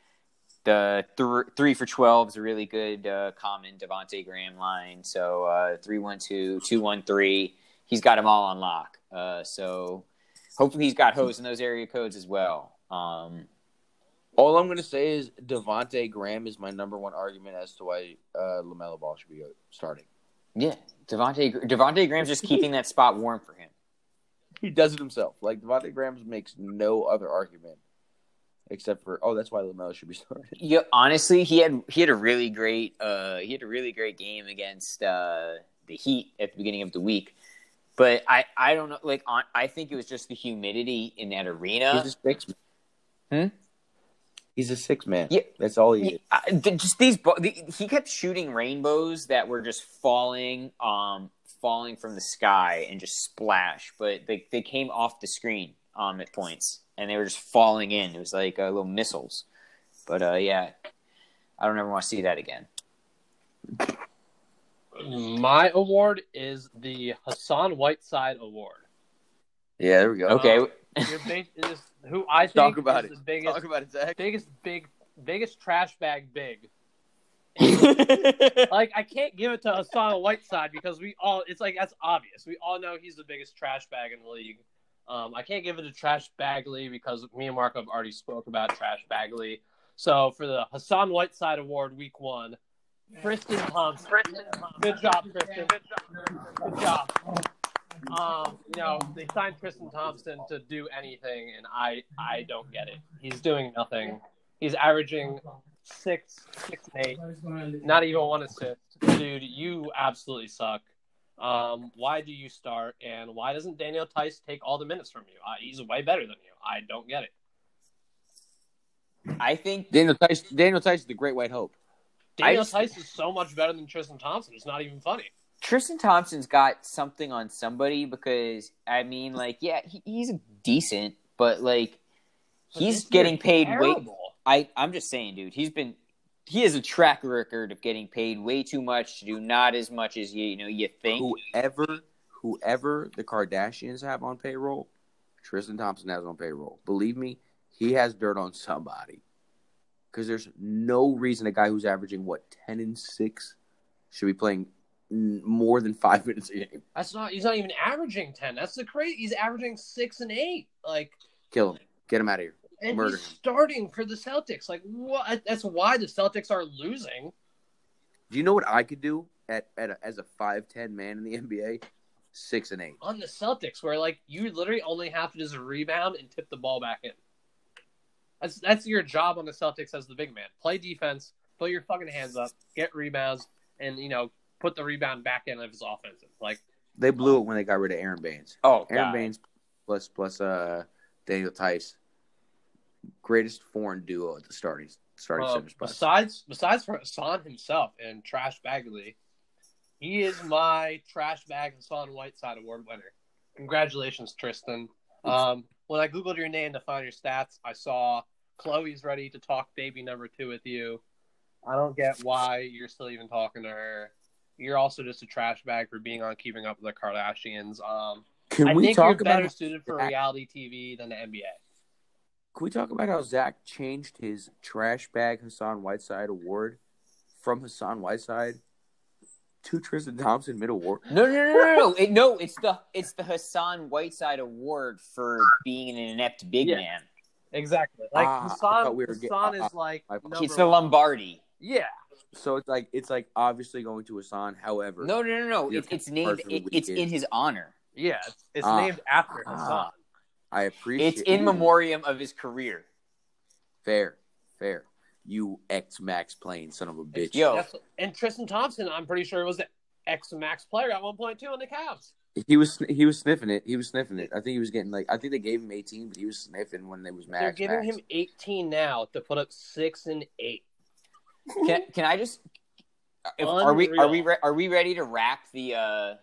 the th- three for twelve is a really good uh, common Devonte Graham line. So uh, three one two two one three. He's got them all on lock. Uh, so hopefully he's got hose in those area codes as well. Um, All I'm gonna say is Devonte Graham is my number one argument as to why uh, Lamelo Ball should be starting. yeah, Devonte Devonte Graham's just keeping that spot warm for him. He does it himself. Like Devonte Graham makes no other argument except for oh, that's why Lamelo should be starting. Yeah, honestly, he had he had a really great uh he had a really great game against uh the Heat at the beginning of the week. But I I don't know like on, I think it was just the humidity in that arena. He's a six man. Hmm? He's a six man. Yeah. That's all he is. I, just these he kept shooting rainbows that were just falling um falling from the sky and just splash, but they they came off the screen um at points and they were just falling in. It was like uh, little missiles. But uh yeah, I don't ever want to see that again. My award is the Hassan Whiteside Award. Yeah, there we go. Okay, Your big, is who I think Talk about is it. the biggest, Talk about it, Zach. biggest big, biggest trash bag big like I can't give it to Hassan Whiteside because we all it's like that's obvious. We all know he's the biggest trash bag in the league. Um, I can't give it to Trash Bagley because me and Mark have already spoke about Trash Bagley. So for the Hassan Whiteside Award, Week One, Tristan Thompson. Good job, Tristan. Good job. Um, you know, they signed Tristan Thompson to do anything, and I I don't get it. He's doing nothing. He's averaging six, six and eight, not even one assist. Dude, you absolutely suck. Um, why do you start, and why doesn't Daniel Theis take all the minutes from you? Uh, he's way better than you. I don't get it. I think Daniel Theis. Daniel Theis is the Great White Hope. Daniel just- Theis is so much better than Tristan Thompson. It's not even funny. Tristan Thompson's got something on somebody because I mean, like, yeah, he, he's decent, but like, But he's getting year's paid way. Terrible. I I'm just saying, dude, he's been he has a track record of getting paid way too much to do not as much as you you know you think. Whoever, whoever the Kardashians have on payroll, Tristan Thompson has on payroll. Believe me, he has dirt on somebody. Because there's no reason a guy who's averaging what ten and six should be playing more than five minutes a game. That's not. He's not even averaging ten. That's the crazy. He's averaging six and eight. Like, Kill him. Get him out of here. And Murder he's starting for the Celtics. Like, what? That's why the Celtics are losing. Do you know what I could do at, at a, as a five ten man in the NBA? Six and eight. on the Celtics, where like you literally only have to just rebound and tip the ball back in. That's that's your job on the Celtics as the big man. Play defense, put your fucking hands up, get rebounds, and you know put the rebound back in if it's offensive. Like They blew it when they got rid of Aron Baynes. Oh, Aron God. Baynes plus plus uh Daniel Theis, greatest foreign duo at the starting starting uh, center spot. besides besides for Hassan himself and Trash Bagley, he is my Trash Bag Hassan Whiteside Award winner. Congratulations, Tristan. Um, when I googled your name to find your stats, I saw Chloe's ready to talk baby number two with you. I don't get why you're still even talking to her. You're also just a trash bag for being on Keeping Up with the Kardashians. Um, Can I we think talk you're better about suited for reality TV than the NBA. Can we talk about how Zach changed his trash bag Hassan Whiteside award from Hassan Whiteside to Tristan Thompson mid award? No, no, no, no, no. It, no, it's the it's the Hassan Whiteside Award for being an inept big Yeah. man. Exactly. Like Ah, I Hassan, we were Hassan ah, is like I- It's the. Lombardi. Yeah. So it's like it's like obviously going to Hassan. However, No, no, no, no. Your It's it's named. It, it's in his honor. Yeah, it's, it's Ah. named after Ah. Hassan. I appreciate It's in memoriam of his career. Fair, fair. You X Max playing son of a bitch. Yo. That's- and Tristan Thompson, I'm pretty sure it was the X Max player at one point too on the Cavs. He was he was sniffing it. He was sniffing it. I think he was getting like I think they gave him 18, but he was sniffing when they was max. They're giving max. him 18 now to put up six and eight. Can, can I just? If, are we are we re- are we ready to wrap the? uh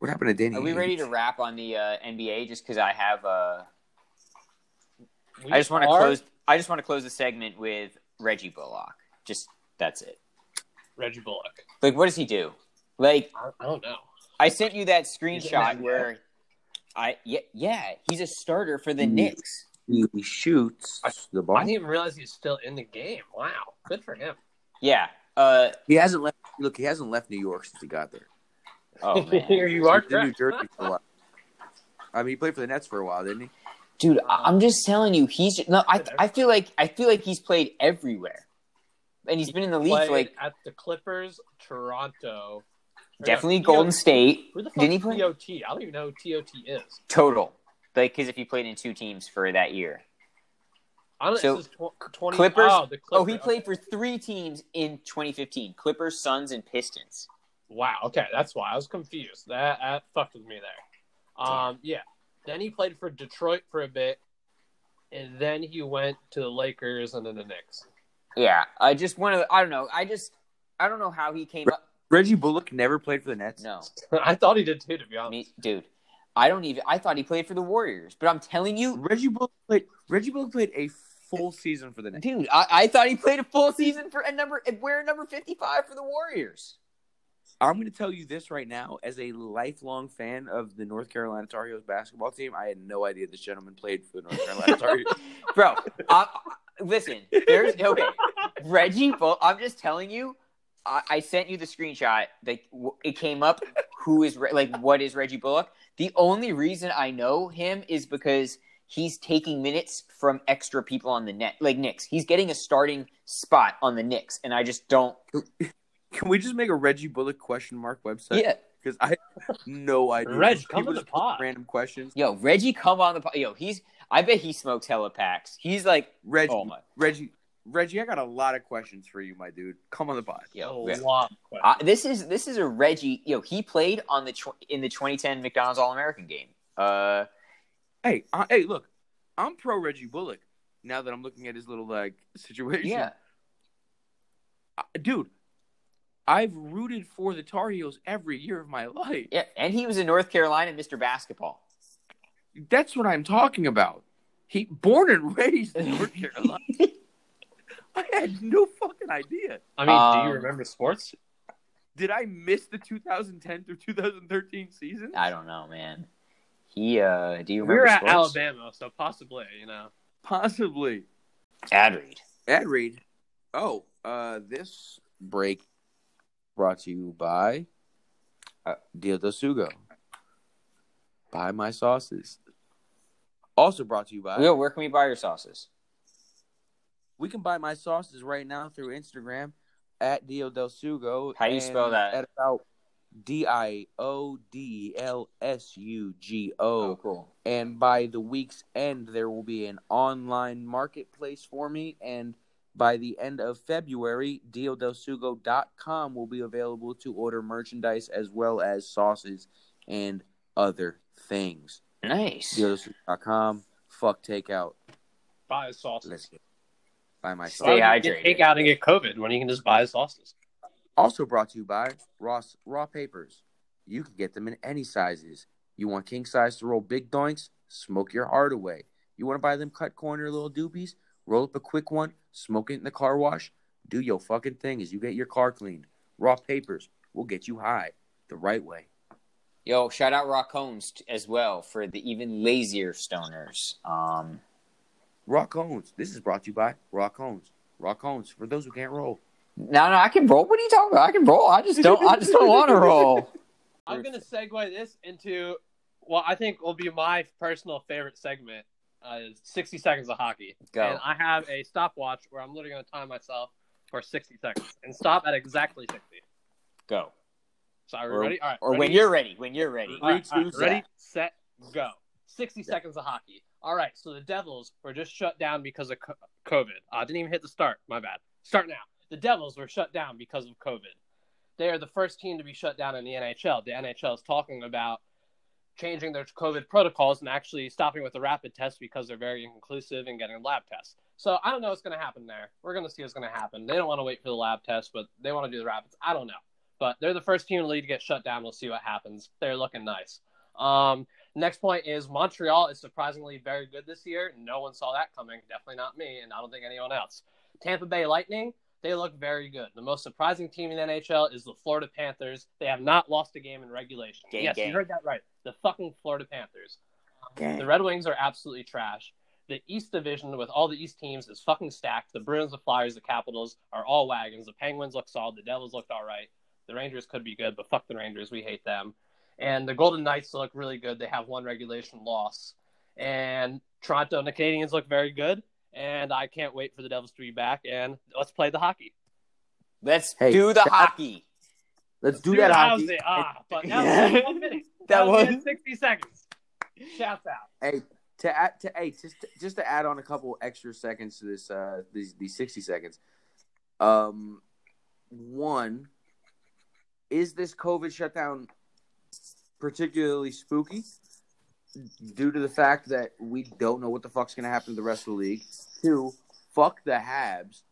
What happened to Danny? Are we ready to wrap on the uh, NBA? Just because I have. uh We I just want to close. I just want to close the segment with Reggie Bullock. Just that's it. Reggie Bullock. Like, what does he do? Like, I, I don't know. I sent you that screenshot where I yeah yeah he's a starter for the Mm. Knicks. He shoots I- the ball. I didn't even realize he's still in the game. Wow, good for him. Yeah. Uh he hasn't left. Look, he hasn't left New York since he got there. Oh man, Here you are, in New. Jersey for a while. I mean, he played for the Nets for a while, didn't he? dude. I- I'm just telling you, he's no. I I feel like I feel like he's played everywhere, and he's been in the league for like at the Clippers, Toronto. Definitely no, Golden TOT. State Who the fuck Didn't he play? TOT? I don't even know who TOT is. total. Like, because if he played in two teams for that year. I don't So. This is tw- 20, Clippers- Oh, the Clippers. Oh, he played okay. for three teams in 2015: Clippers, Suns, and Pistons. Wow. Okay, that's why I was confused. That that fucked with me there. Um, yeah. Then he played for Detroit for a bit, and then he went to the Lakers and then the Knicks. Yeah, I just want to. I don't know. I just I don't know how he came up. Reggie Bullock never played for the Nets. No, I thought he did too, to be honest. me, dude. I don't even. I thought he played for the Warriors, but I'm telling you, Reggie Bullock played. Reggie Bullock played a full season for the Nets. dude. I, I thought he played a full season for a number wearing number 55 for the Warriors. I'm going to tell you this right now, as a lifelong fan of the North Carolina Tar Heels basketball team, I had no idea this gentleman played for the North Carolina Tar Heels. Bro, I, listen. There's okay. Reggie Bull. I'm just telling you. I, I sent you the screenshot. That w- it came up. Who is Re- like what is Reggie Bullock? The only reason I know him is because he's taking minutes from extra people on the net, like Knicks. He's getting a starting spot on the Knicks, and I just don't. Can we just make a Reggie Bullock question mark website? Yeah, Because I have no idea. Reg, come People to the just pod. Random questions. yo, Reggie, come on the po- yo. He's. I bet he smokes hella packs. He's like, Reggie, oh my, Reggie, Reggie, I got a lot of questions for you, my dude. Come on the pod. yo. a lot of questions. Uh, this is this is a Reggie. Yo, he played on the tw- in the 2010 McDonald's All American game. Uh, Hey, uh, hey, look, I'm pro Reggie Bullock. Now that I'm looking at his little like situation, yeah. Uh, dude, I've rooted for the Tar Heels every year of my life. Yeah, and he was in North Carolina, Mr. Basketball. That's what I'm talking about. He born and raised in North Carolina. I had no fucking idea. I mean, do Um, you remember sports? Did I miss the 2010 through 2013 season? I don't know, man. He uh, do you remember? We remember were at sports? Alabama, so possibly, you know. Possibly. Ad read. Ad read. Oh, uh, this break brought to you by uh, Dio del Sugo. Buy my sauces. Also brought to you by. Will, where can we buy your sauces? We can buy my sauces right now through Instagram at Dio Del Sugo. How do you spell that? At about D I O D L S U G O. cool. And by the week's end, there will be an online marketplace for me. And by the end of February, DioDelSugo.com will be available to order merchandise as well as sauces and other things. Nice. DioDelSugo.com. Fuck takeout. Buy his sauces. Let's get buy my Stay Why sauce. would you hydrated. get Take out and get COVID when you can just buy sauces. Also brought to you by Ross Raw Papers. You can get them in any sizes. You want king size to roll big doinks? Smoke your heart away. You want to buy them cut corner little doobies? Roll up a quick one, smoke it in the car wash. Do your fucking thing as you get your car cleaned. Raw Papers will get you high the right way. Yo, shout out Raw Cones t- as well for the even lazier stoners. Um, Raw Cones. This is brought to you by Raw Cones. Raw Cones for those who can't roll. no, no, I can roll. What are you talking about? I can roll. I just don't. I just don't want to roll. I'm going to segue this into what I think will be my personal favorite segment uh, 60 seconds of hockey. Go. And I have a stopwatch where I'm literally going to time myself for 60 seconds and stop at exactly 60. Go. So are we Or- ready? All right. Or ready? when you're ready. When you're ready. All right, Three, all right, two, ready, set, go. 60 seconds of hockey. All right, so the Devils were just shut down because of COVID. I uh, didn't even hit the start. My bad. Start now. The Devils were shut down because of COVID. They are the first team to be shut down in the NHL. The NHL is talking about changing their COVID protocols and actually stopping with the rapid test because they're very inconclusive and getting lab tests. So I don't know what's going to happen there. We're going to see what's going to happen. They don't want to wait for the lab test, but they want to do the rapids. I don't know. But they're the first team in the league to get shut down. We'll see what happens. They're looking nice. Um, next point is Montreal is surprisingly very good this year. No one saw that coming. Definitely not me, and I don't think anyone else. Tampa Bay Lightning, they look very good. The most surprising team in the NHL is the Florida Panthers. They have not lost a game in regulation. Gang, yes, gang. you heard that right. The fucking Florida Panthers. Gang. The Red Wings are absolutely trash. The East Division with all the East teams is fucking stacked. The Bruins, the Flyers, the Capitals are all wagons. The Penguins look solid. The Devils looked all right. The Rangers could be good, but fuck the Rangers. We hate them. And the Golden Knights look really good. They have one regulation loss. And Toronto and the Canadiens look very good. And I can't wait for the Devils to be back. And let's play the hockey. Let's Hey, do the that- hockey. Let's do Dude, that that hockey. Ah, but that was one minute. That was was- 60 seconds. Shouts out. Hey, to add to hey, just just to add on a couple extra seconds to this uh these these sixty seconds. Um, one is this COVID shutdown particularly spooky due to the fact that we don't know what the fuck's gonna happen to the rest of the league. Two, fuck the Habs,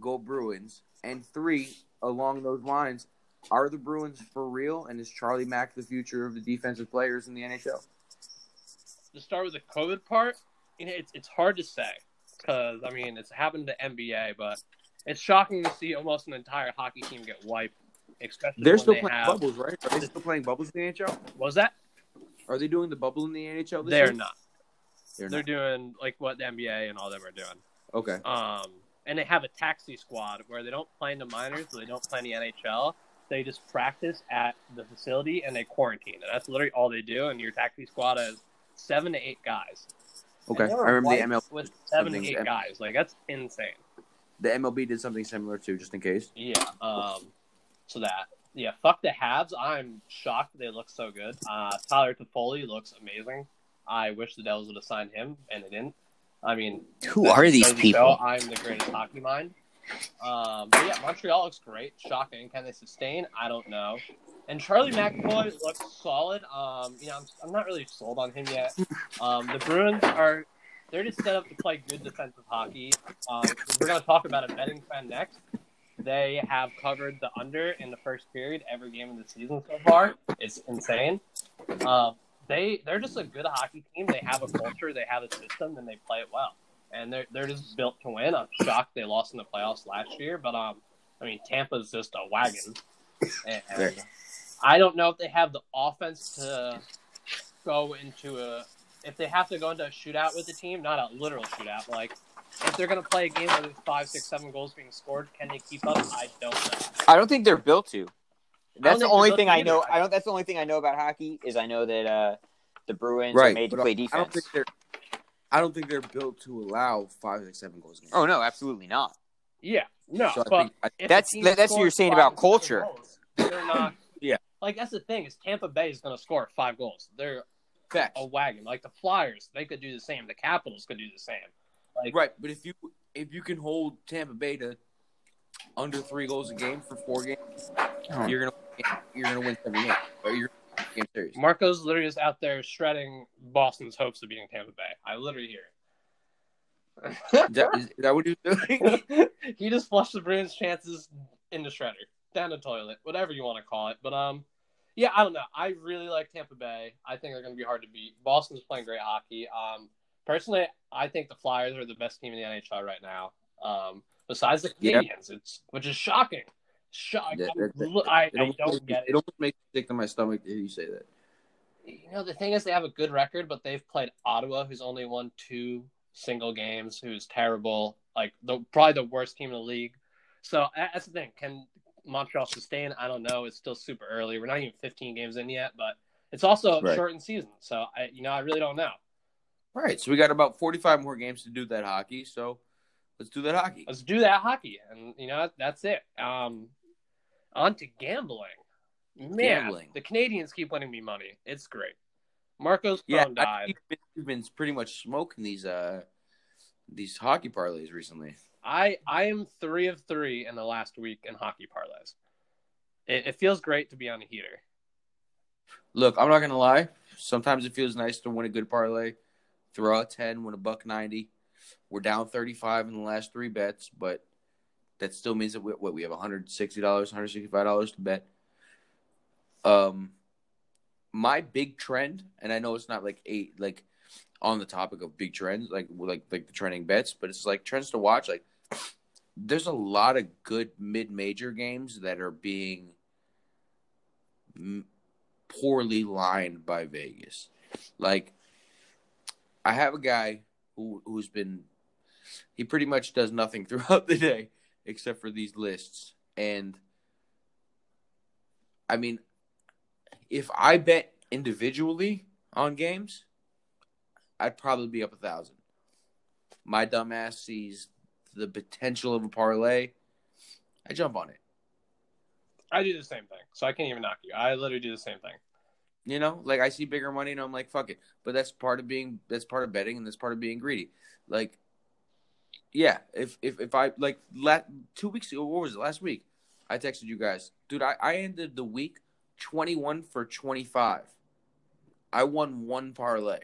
go Bruins, and three, along those lines, are the Bruins for real? And is Charlie Mack the future of the defensive players in the NHL? to start with the COVID part, you know, it's it's hard to say because I mean it's happened to NBA, but it's shocking to see almost an entire hockey team get wiped. Especially They're still they playing have, bubbles, right? Are they still playing bubbles in the NHL? What was that? Are they doing the bubble in the NHL this They're year? not. They're They're not. doing like what the NBA and all them are doing. Okay. Um, and they have a taxi squad where they don't play in the minors, so they don't play in the NHL. They just practice at the facility and they quarantine. And that's literally all they do. And your taxi squad is seven to eight guys. Okay, I remember the MLB. with seven to something- eight guys. Like that's insane. The MLB did something similar too, just in case. Yeah. Um. So that. Yeah. Fuck the Habs. I'm shocked they look so good. Uh, Tyler Toffoli looks amazing. I wish the Devils would have signed him, and they didn't. I mean, Who are these people? show I'm the greatest hockey mind. Um, but yeah, Montreal looks great. Shocking. Can they sustain? I don't know. And Charlie McAvoy looks solid. Um, you know, I'm, I'm not really sold on him yet. Um, the Bruins are they're just set up to play good defensive hockey. Um, we're going to talk about a betting trend next. They have covered the under in the first period every game of the season so far. It's insane. Um, they they're just a good hockey team. They have a culture, they have a system, and they play it well. And they're they're just built to win. I'm shocked they lost in the playoffs last year, but um, I mean Tampa's just a wagon, and, I don't know if they have the offense to go into a if they have to go into a shootout with the team, not a literal shootout, like if they're gonna play a game where there's five, six, seven goals being scored, can they keep up? I don't know. I don't think they're built to. That's the only thing I know. either. I don't. That's the only thing I know about hockey is I know that uh, the Bruins are made to but play I don't defense. think they're. I don't think they're built to allow five, six, seven goals. a game. Oh no, absolutely not. Yeah, no, So I think I, That's- a that's what you're saying about culture. goals, they're not. Yeah. like that's the thing is Tampa Bay is going to score five goals. They're facts. a wagon. Like the Flyers, they could do the same. The Capitals could do the same. Like Right, but if you if you can hold Tampa Bay to under three goals a game for four games, you're gonna you're gonna win seven games. Or you're gonna win game series. Marco's literally just out there shredding Boston's hopes of beating Tampa Bay. I literally hear Is it. that, is, is that what he's doing? he just flushed the Bruins' chances in the shredder, down the toilet, whatever you want to call it. But um, yeah, I don't know. I really like Tampa Bay. I think they're going to be hard to beat. Boston's playing great hockey. Um, personally, I think the Flyers are the best team in the NHL right now. Um, besides the. Canadiens, it's which is shocking. Shocking. That- that- that- I, I don't makes, get it it. almost makes me sick to my stomach to hear you say that. You know, the thing is, they have a good record, but they've played Ottawa, who's only won two single games, who's terrible, like the probably the worst team in the league. So that- that's the thing. Can Montreal sustain? I don't know. It's still super early. We're not even 15 games in yet, but it's also a Right. shortened season. So I, you know, I really don't know. All right, so we got about 45 more games to do that hockey. So let's do that hockey. Let's do that hockey, and you know that's it. Um, on to gambling. Man, Gambling. the Canadiens keep winning me money. It's great. Marco's phone Yeah, you've, been, been pretty much smoking these uh these hockey parlays recently. I I am three of three in the last week in hockey parlays. It, it feels great to be on a heater. Look, I'm not gonna lie. Sometimes it feels nice to win a good parlay, throw out 10, win a buck 90. We're down 35 in the last three bets, but that still means that we, what we have 160 dollars, 165 dollars to bet. Um, my big trend, and I know it's not like eight, like on the topic of big trends, like like like the trending bets, but it's like trends to watch. Like, there's a lot of good mid-major games that are being poorly lined by Vegas. Like, I have a guy who who's been he pretty much does nothing throughout the day except for these lists. And I mean, if I bet individually on games, I'd probably be up a thousand. My dumbass sees the potential of a parlay. I jump on it. I do the same thing, so I can't even knock you. I literally do the same thing. You know, like I see bigger money and I'm like, fuck it. But that's part of being that's part of betting and that's part of being greedy. Like, yeah, if if if I like la- two weeks ago, what was it last week? I texted you guys, dude. I I ended the week twenty one for twenty five. I won one parlay.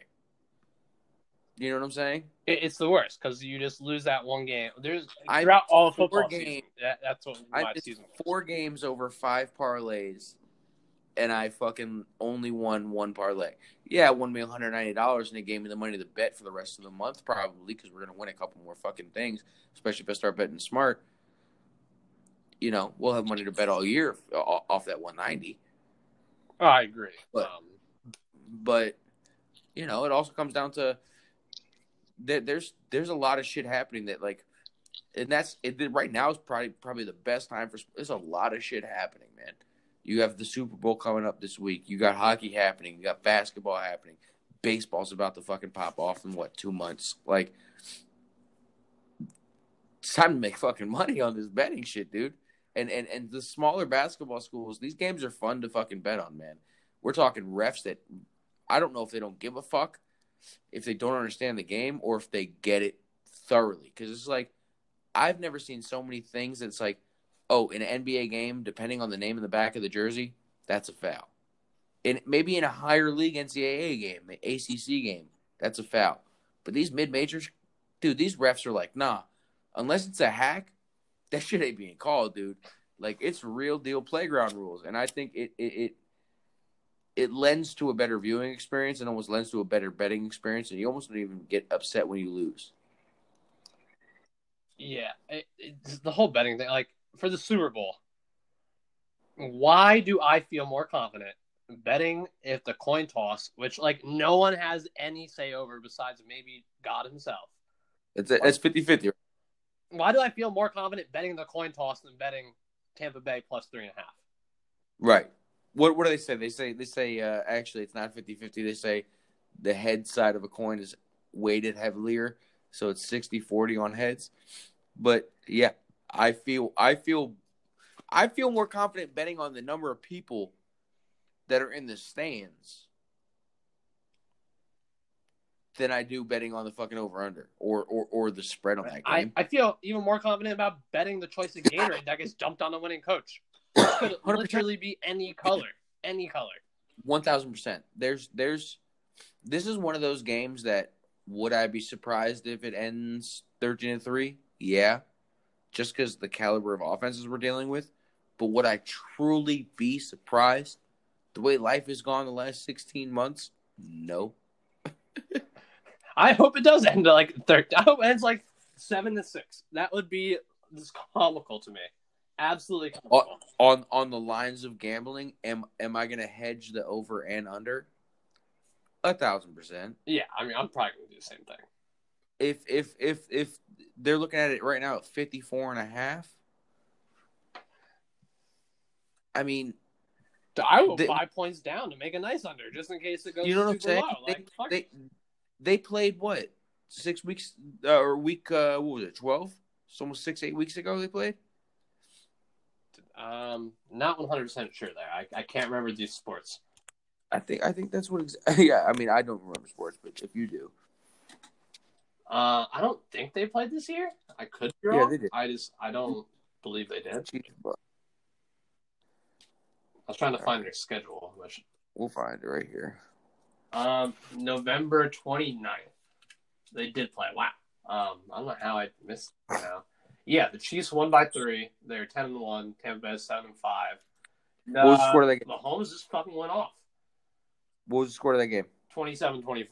You know what I'm saying? It, it's the worst because you just lose that one game. There's I- throughout all of four football games-. That, that's what I my did season. was. four games over five parlays, and I fucking only won one parlay. Yeah, it won me one hundred ninety dollars, and it gave me the money to bet for the rest of the month, probably because we're gonna win a couple more fucking things, especially if I start betting smart. You know, we'll have money to bet all year off that one ninety. Oh, I agree. But- um, But you know, it also comes down to there, there's there's a lot of shit happening that like and that's it, right now is probably probably the best time for. There's a lot of shit happening, man. You have the Super Bowl coming up this week. You got hockey happening. You got basketball happening. Baseball's about to fucking pop off in what two months? Like, it's time to make fucking money on this betting shit, dude. And and and the smaller basketball schools, these games are fun to fucking bet on, man. We're talking refs that I don't know if they don't give a fuck, if they don't understand the game, or if they get it thoroughly. Because it's like I've never seen so many things that's like, oh, in an NBA game, depending on the name in the back of the jersey, that's a foul. And maybe in a higher league NCAA game, the ACC game, that's a foul. But these mid majors, dude, these refs are like, nah, unless it's a hack, that shit ain't being called, dude. Like it's real deal playground rules, and I think it it it, it lends to a better viewing experience and almost lends to a better betting experience, and you almost don't even get upset when you lose. Yeah, it, the whole betting thing. Like for the Super Bowl, why do I feel more confident betting if the coin toss, which like no one has any say over besides maybe God himself? It's it's 50-50. Why do I feel more confident betting the coin toss than betting Tampa Bay plus three and a half? Right. What what do they say? They say they say uh, actually it's not 50-50. They say the head side of a coin is weighted heavier, so it's 60-40 on heads. But yeah, I feel I feel I feel more confident betting on the number of people that are in the stands than I do betting on the fucking over under or, or or the spread on that game. I, I feel even more confident about betting the choice of Gatorade that gets dumped on the winning coach. It could 100%. literally be any color, any color. One thousand percent. There's there's this is one of those games that would I be surprised if it ends thirteen and three? Yeah, just because the caliber of offenses we're dealing with. But would I truly be surprised the way life has gone the last sixteen months? No. I hope it does end like third. I hope it ends like seven to six. That would be just comical to me. Absolutely comical. On on the lines of gambling, am am I going to hedge the over and under? A thousand percent. Yeah, I mean, I'm probably going to do the same thing. If if if if they're looking at it right now at 54 and a half. I mean, I will five points down to make a nice under just in case it goes. You know what I'm saying? Like, they, they, they played what six weeks uh, or week uh, what was it twelve? It's almost six eight weeks ago they played. Um, not one hundred percent sure there. I, I can't remember these sports. I think I think that's what. Ex- yeah, I mean I don't remember sports, but if you do, uh, I don't think they played this year. I could be wrong. Yeah, they did. I just I don't believe they did. I was trying to find their schedule, which we'll find it right here. Um, November 29th. They did play. Wow. Um, I don't know how I missed it now. Yeah, the Chiefs won by three. They're ten and one. Tampa Bay seven and five. what was the score of that game? Mahomes just fucking went off. What was the score of that game? 27-24.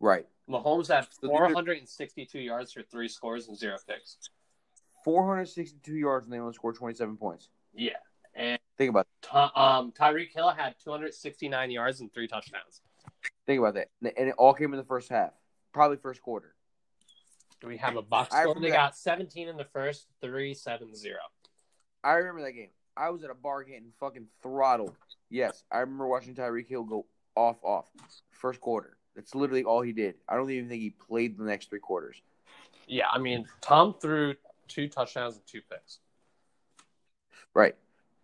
Right. Mahomes had 462 yards for three scores and zero picks. 462 yards and they only scored 27 points. Yeah. And think about Ty- um, Tyreek Hill had 269 yards and three touchdowns. Think about that. And it all came in the first half, probably first quarter. Do we have a box score? They that. got 17 in the first, 3 7 0. I remember that game. I was at a bar getting fucking throttled. Yes, I remember watching Tyreek Hill go off, off. First quarter. That's literally all he did. I don't even think he played the next three quarters. Yeah, I mean, Tom threw two touchdowns and two picks. Right.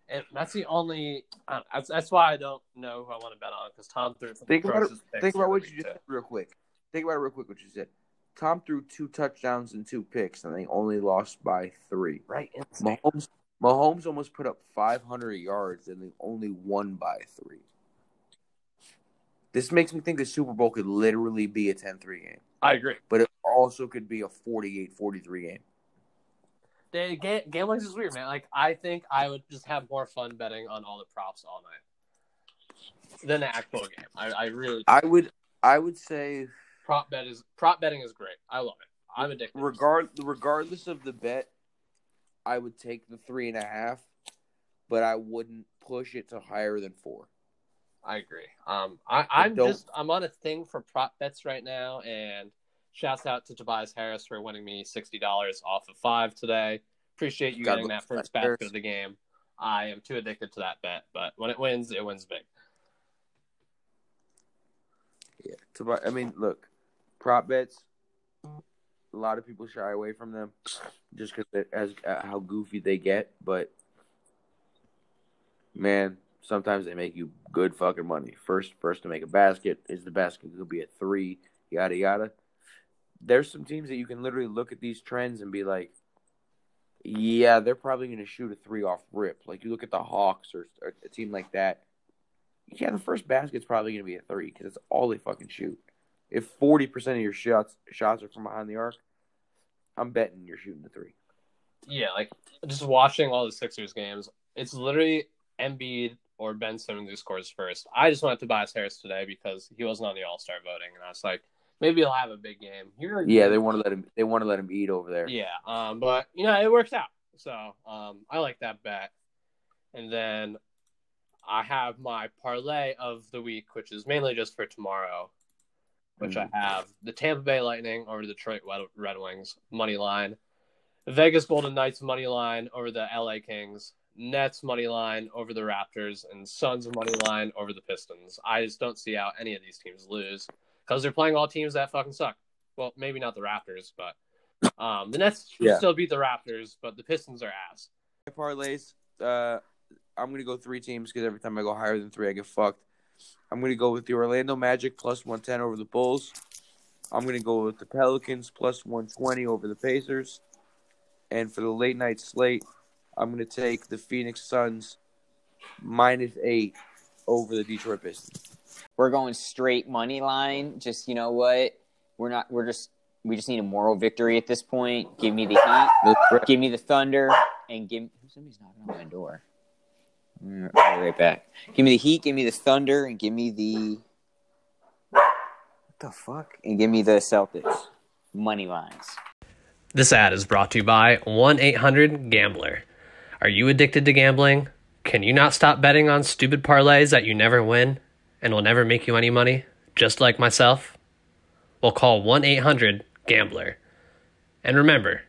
And that's the only. Uh, that's, that's why I don't know who I want to bet on because Tom threw. Think about it, Think about what you just said real quick. Think about it real quick. What you said. Tom threw two touchdowns and two picks, and they only lost by three. Right. Mahomes, Mahomes almost put up 500 yards, and they only won by three. This makes me think the Super Bowl could literally be a 10-3 game. I agree. But it also could be a 48-43 game. The gambling is weird, man. Like I think I would just have more fun betting on all the props all night than the actual game. I, I really. I would. I would say prop bet is prop betting is great. I love it. I'm addicted. Regard regardless of the bet, I would take the three and a half, but I wouldn't push it to higher than four. I agree. Um, I, I'm just I'm on a thing for prop bets right now, and Shouts out to Tobias Harris for winning me sixty dollars off of five today. Appreciate you God getting that first Tobias basket Harris. of the game. I am too addicted to that bet, but when it wins, it wins big. Yeah. Tobi- I mean, look, prop bets. A lot of people shy away from them just because as uh, how goofy they get. But man, sometimes they make you good fucking money. First, first to make a basket is the basket could be a three, yada yada. There's some teams that you can literally look at these trends and be like, yeah, they're probably going to shoot a three off rip. Like you look at the Hawks or, or a team like that. Yeah, the first basket's probably going to be a three because that's all they fucking shoot. If forty percent of your shots shots are from behind the arc, I'm betting you're shooting a three. Yeah, like just watching all the Sixers games, it's literally Embiid or Ben Simmons who scores first. I just went to Tobias Harris today because he wasn't on the All Star voting, and I was like, maybe he'll have a big game. Really Yeah, they want to let him. They want to let him eat over there. Yeah, um, but you know it works out. So um, I like that bet. And then I have my parlay of the week, which is mainly just for tomorrow. Which I have the Tampa Bay Lightning over the Detroit Red Wings money line, Vegas Golden Knights money line over the LA Kings, Nets money line over the Raptors, and Suns money line over the Pistons. I just don't see how any of these teams lose because they're playing all teams that fucking suck. Well, maybe not the Raptors, but um, the Nets should Yeah. still beat the Raptors, but the Pistons are ass. My parlays. Uh, I'm gonna go three teams because every time I go higher than three, I get fucked. I'm gonna go with the Orlando Magic plus 110 over the Bulls. I'm gonna go with the Pelicans plus 120 over the Pacers. And for the late night slate, I'm gonna take the Phoenix Suns minus eight over the Detroit Pistons. We're going straight money line. Just you know what? We're not. We're just. We just need a moral victory at this point. Give me the Heat. Give me the Thunder, and give. Somebody's knocking on my door. I'll be right back. Give me the Heat. Give me the Thunder, and give me the. What the fuck? And give me the Celtics money lines. This ad is brought to you by 1 800 Gambler. Are you addicted to gambling? Can you not stop betting on stupid parlays that you never win and will never make you any money, just like myself? Well, call 1 800 Gambler. And remember,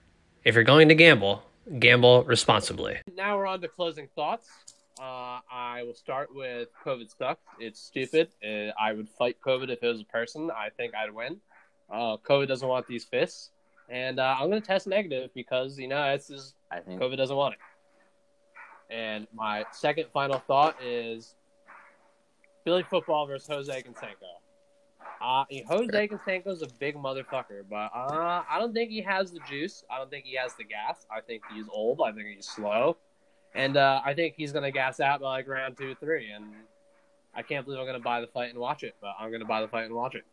if you're going to gamble, gamble responsibly. Now we're on to closing thoughts. Uh, I will start with COVID sucks. It's stupid. Uh, I would fight COVID if it was a person. I think I'd win. Uh, COVID doesn't want these fists and uh, I'm going to test negative because you know it's just I think. COVID doesn't want it. And my second final thought is Billy Football versus Jose Canseco. Uh, Jose Canseco's a big motherfucker, but uh, I don't think he has the juice. I don't think he has the gas. I think he's old. I think he's slow, and uh, I think he's gonna gas out by like round two, three. And I can't believe I'm gonna buy the fight and watch it, but I'm gonna buy the fight and watch it.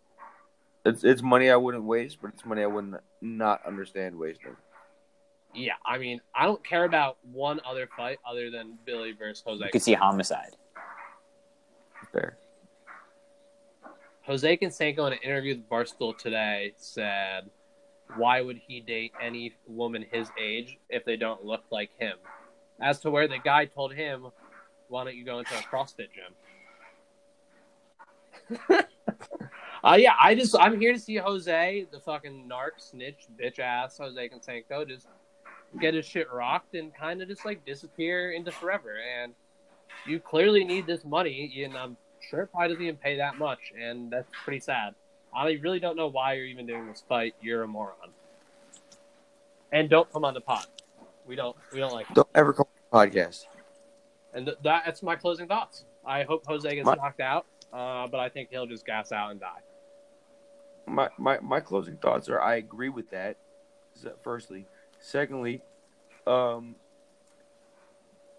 It's it's money I wouldn't waste, but it's money I wouldn't not understand wasting. Yeah, I mean, I don't care about one other fight other than Billy versus Jose. You could see homicide. Fair. Jose Canseco, in an interview with Barstool today, said, "Why would he date any woman his age if they don't look like him?" As to where the guy told him, "Why don't you go into a CrossFit gym?" uh, yeah, I just I'm here to see Jose, the fucking narc snitch bitch ass Jose Canseco, just get his shit rocked and kind of just like disappear into forever. And you clearly need this money, and I'm sure it probably doesn't even pay that much, and that's pretty sad. I really don't know why you're even doing this fight. You're a moron. And don't come on the pod. We don't. We don't like. Don't ever come on the podcast. And th- that's my closing thoughts. I hope Jose gets My- knocked out, uh, but I think he'll just gas out and die. my, my my closing thoughts are I agree with that. Firstly, secondly, um,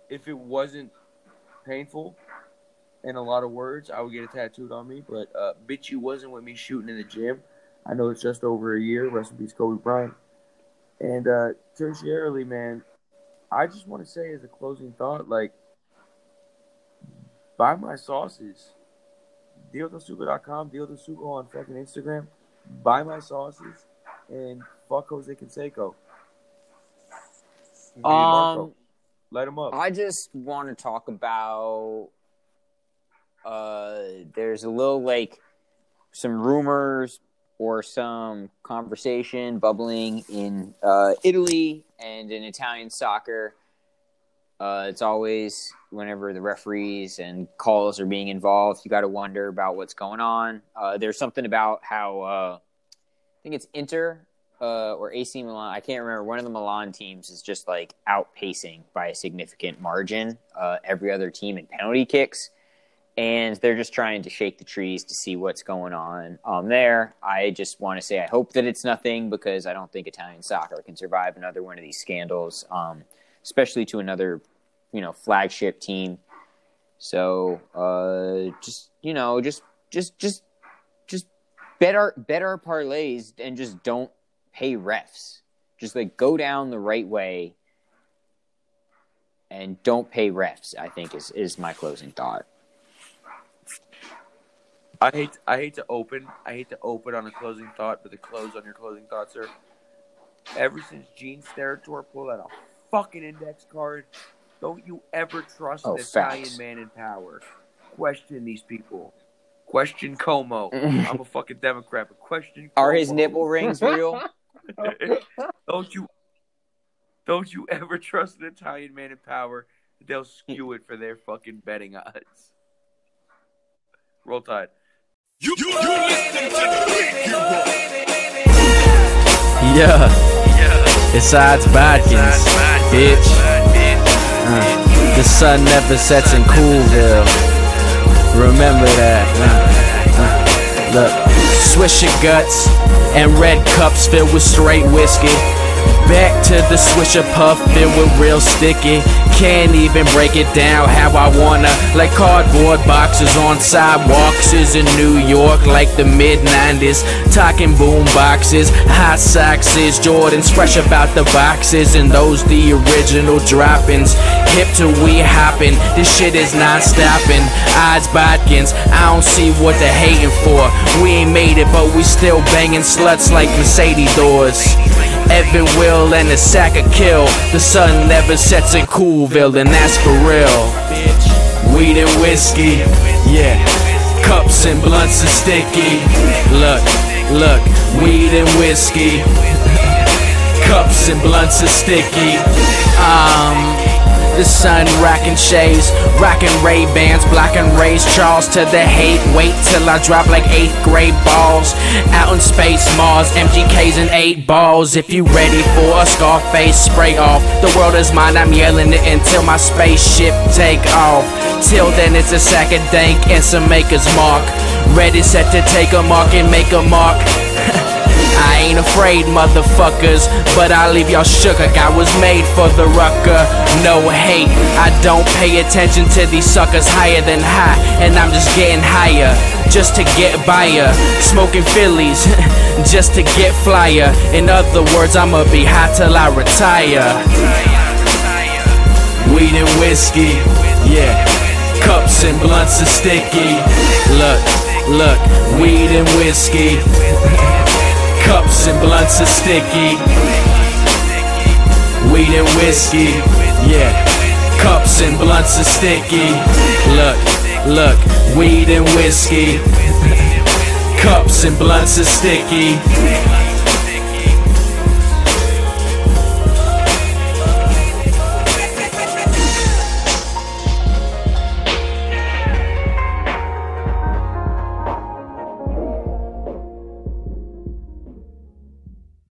if it wasn't painful and a lot of words, I would get it tattooed on me. But uh, bitch, you wasn't with me shooting in the gym. I know it's just over a year. Rest in peace, Kobe Bryant. And uh, tertiarily, man, I just want to say as a closing thought, like, buy my sauces. DioDelSugo.com, DealDoSugo on fucking Instagram. Buy my sauces and fuck Jose Canseco. Um, Light him up. I just want to talk about. Uh, there's a little like some rumors or some conversation bubbling in uh, Italy and in Italian soccer. Uh, it's always whenever the referees and calls are being involved, you got to wonder about what's going on. Uh, there's something about how uh, I think it's Inter uh, or AC Milan. I can't remember. One of the Milan teams is just like outpacing by a significant margin uh, every other team in penalty kicks and they're just trying to shake the trees to see what's going on um, there. I just want to say I hope that it's nothing because I don't think Italian soccer can survive another one of these scandals, um, especially to another, you know, flagship team. So uh, just you know, just just just just bet our bet our parlays and just don't pay refs. Just like go down the right way and don't pay refs. I think is is my closing thought. I hate I hate to open I hate to open on a closing thought, but the close on your closing thoughts, sir. Ever since Gene Steratore pulled out a fucking index card, don't you ever trust Oh, an Italian facts. man in power. Question these people. Question Cuomo. I'm a fucking Democrat, but question Are his nipple rings real? don't you don't you ever trust an Italian man in power? They'll skew it for their fucking betting odds. Roll Tide. You, you, you listen to the Big Hero. Yeah. It's odds Bodkins, bitch. Uh, the sun never sets in Coolville. Remember that. Uh, uh, look, swish your guts and red cups filled with straight whiskey. Back to the swisher puff filled with real sticky. Can't even break it down how I wanna. Like cardboard boxes on sidewalks is in New York, like the mid 90s. Talking boom boxes, hot socks is Jordans, fresh about the boxes, and those the original droppings. Hip to we hopping, this shit is not stopping. Odds Bodkins, I don't see what they're hating for. We ain't made it, but we still banging sluts like Mercedes doors. Evan Will and a sack of kill. The sun never sets in Coolville, and that's for real. Weed and whiskey, yeah. Cups and blunts are sticky. Look, look, weed and whiskey. Cups and blunts are sticky. Um, the sun rocking shades, rocking Ray Bans, blocking Ray's Charles to the hate. Wait till I drop like eighth grade balls. Out in space, Mars, MGKs and eight balls. If you ready for a Scarface spray off, the world is mine. I'm yelling it until my spaceship take off. Till then, it's a sack of dank and some maker's mark. Ready, set to take a mark and make a mark. I ain't afraid, motherfuckers, but I leave y'all shook like I was made for the rucker. No hate, I don't pay attention to these suckers higher than high, and I'm just getting higher just to get by ya. Smoking Phillies just to get flyer. In other words, I'ma be high till I retire. Weed and whiskey, yeah. Cups and blunts are sticky. Look, look, weed and whiskey. Cups and blunts are sticky. Weed and whiskey, yeah. Cups and blunts are sticky. Look, look, weed and whiskey. Cups and blunts are sticky.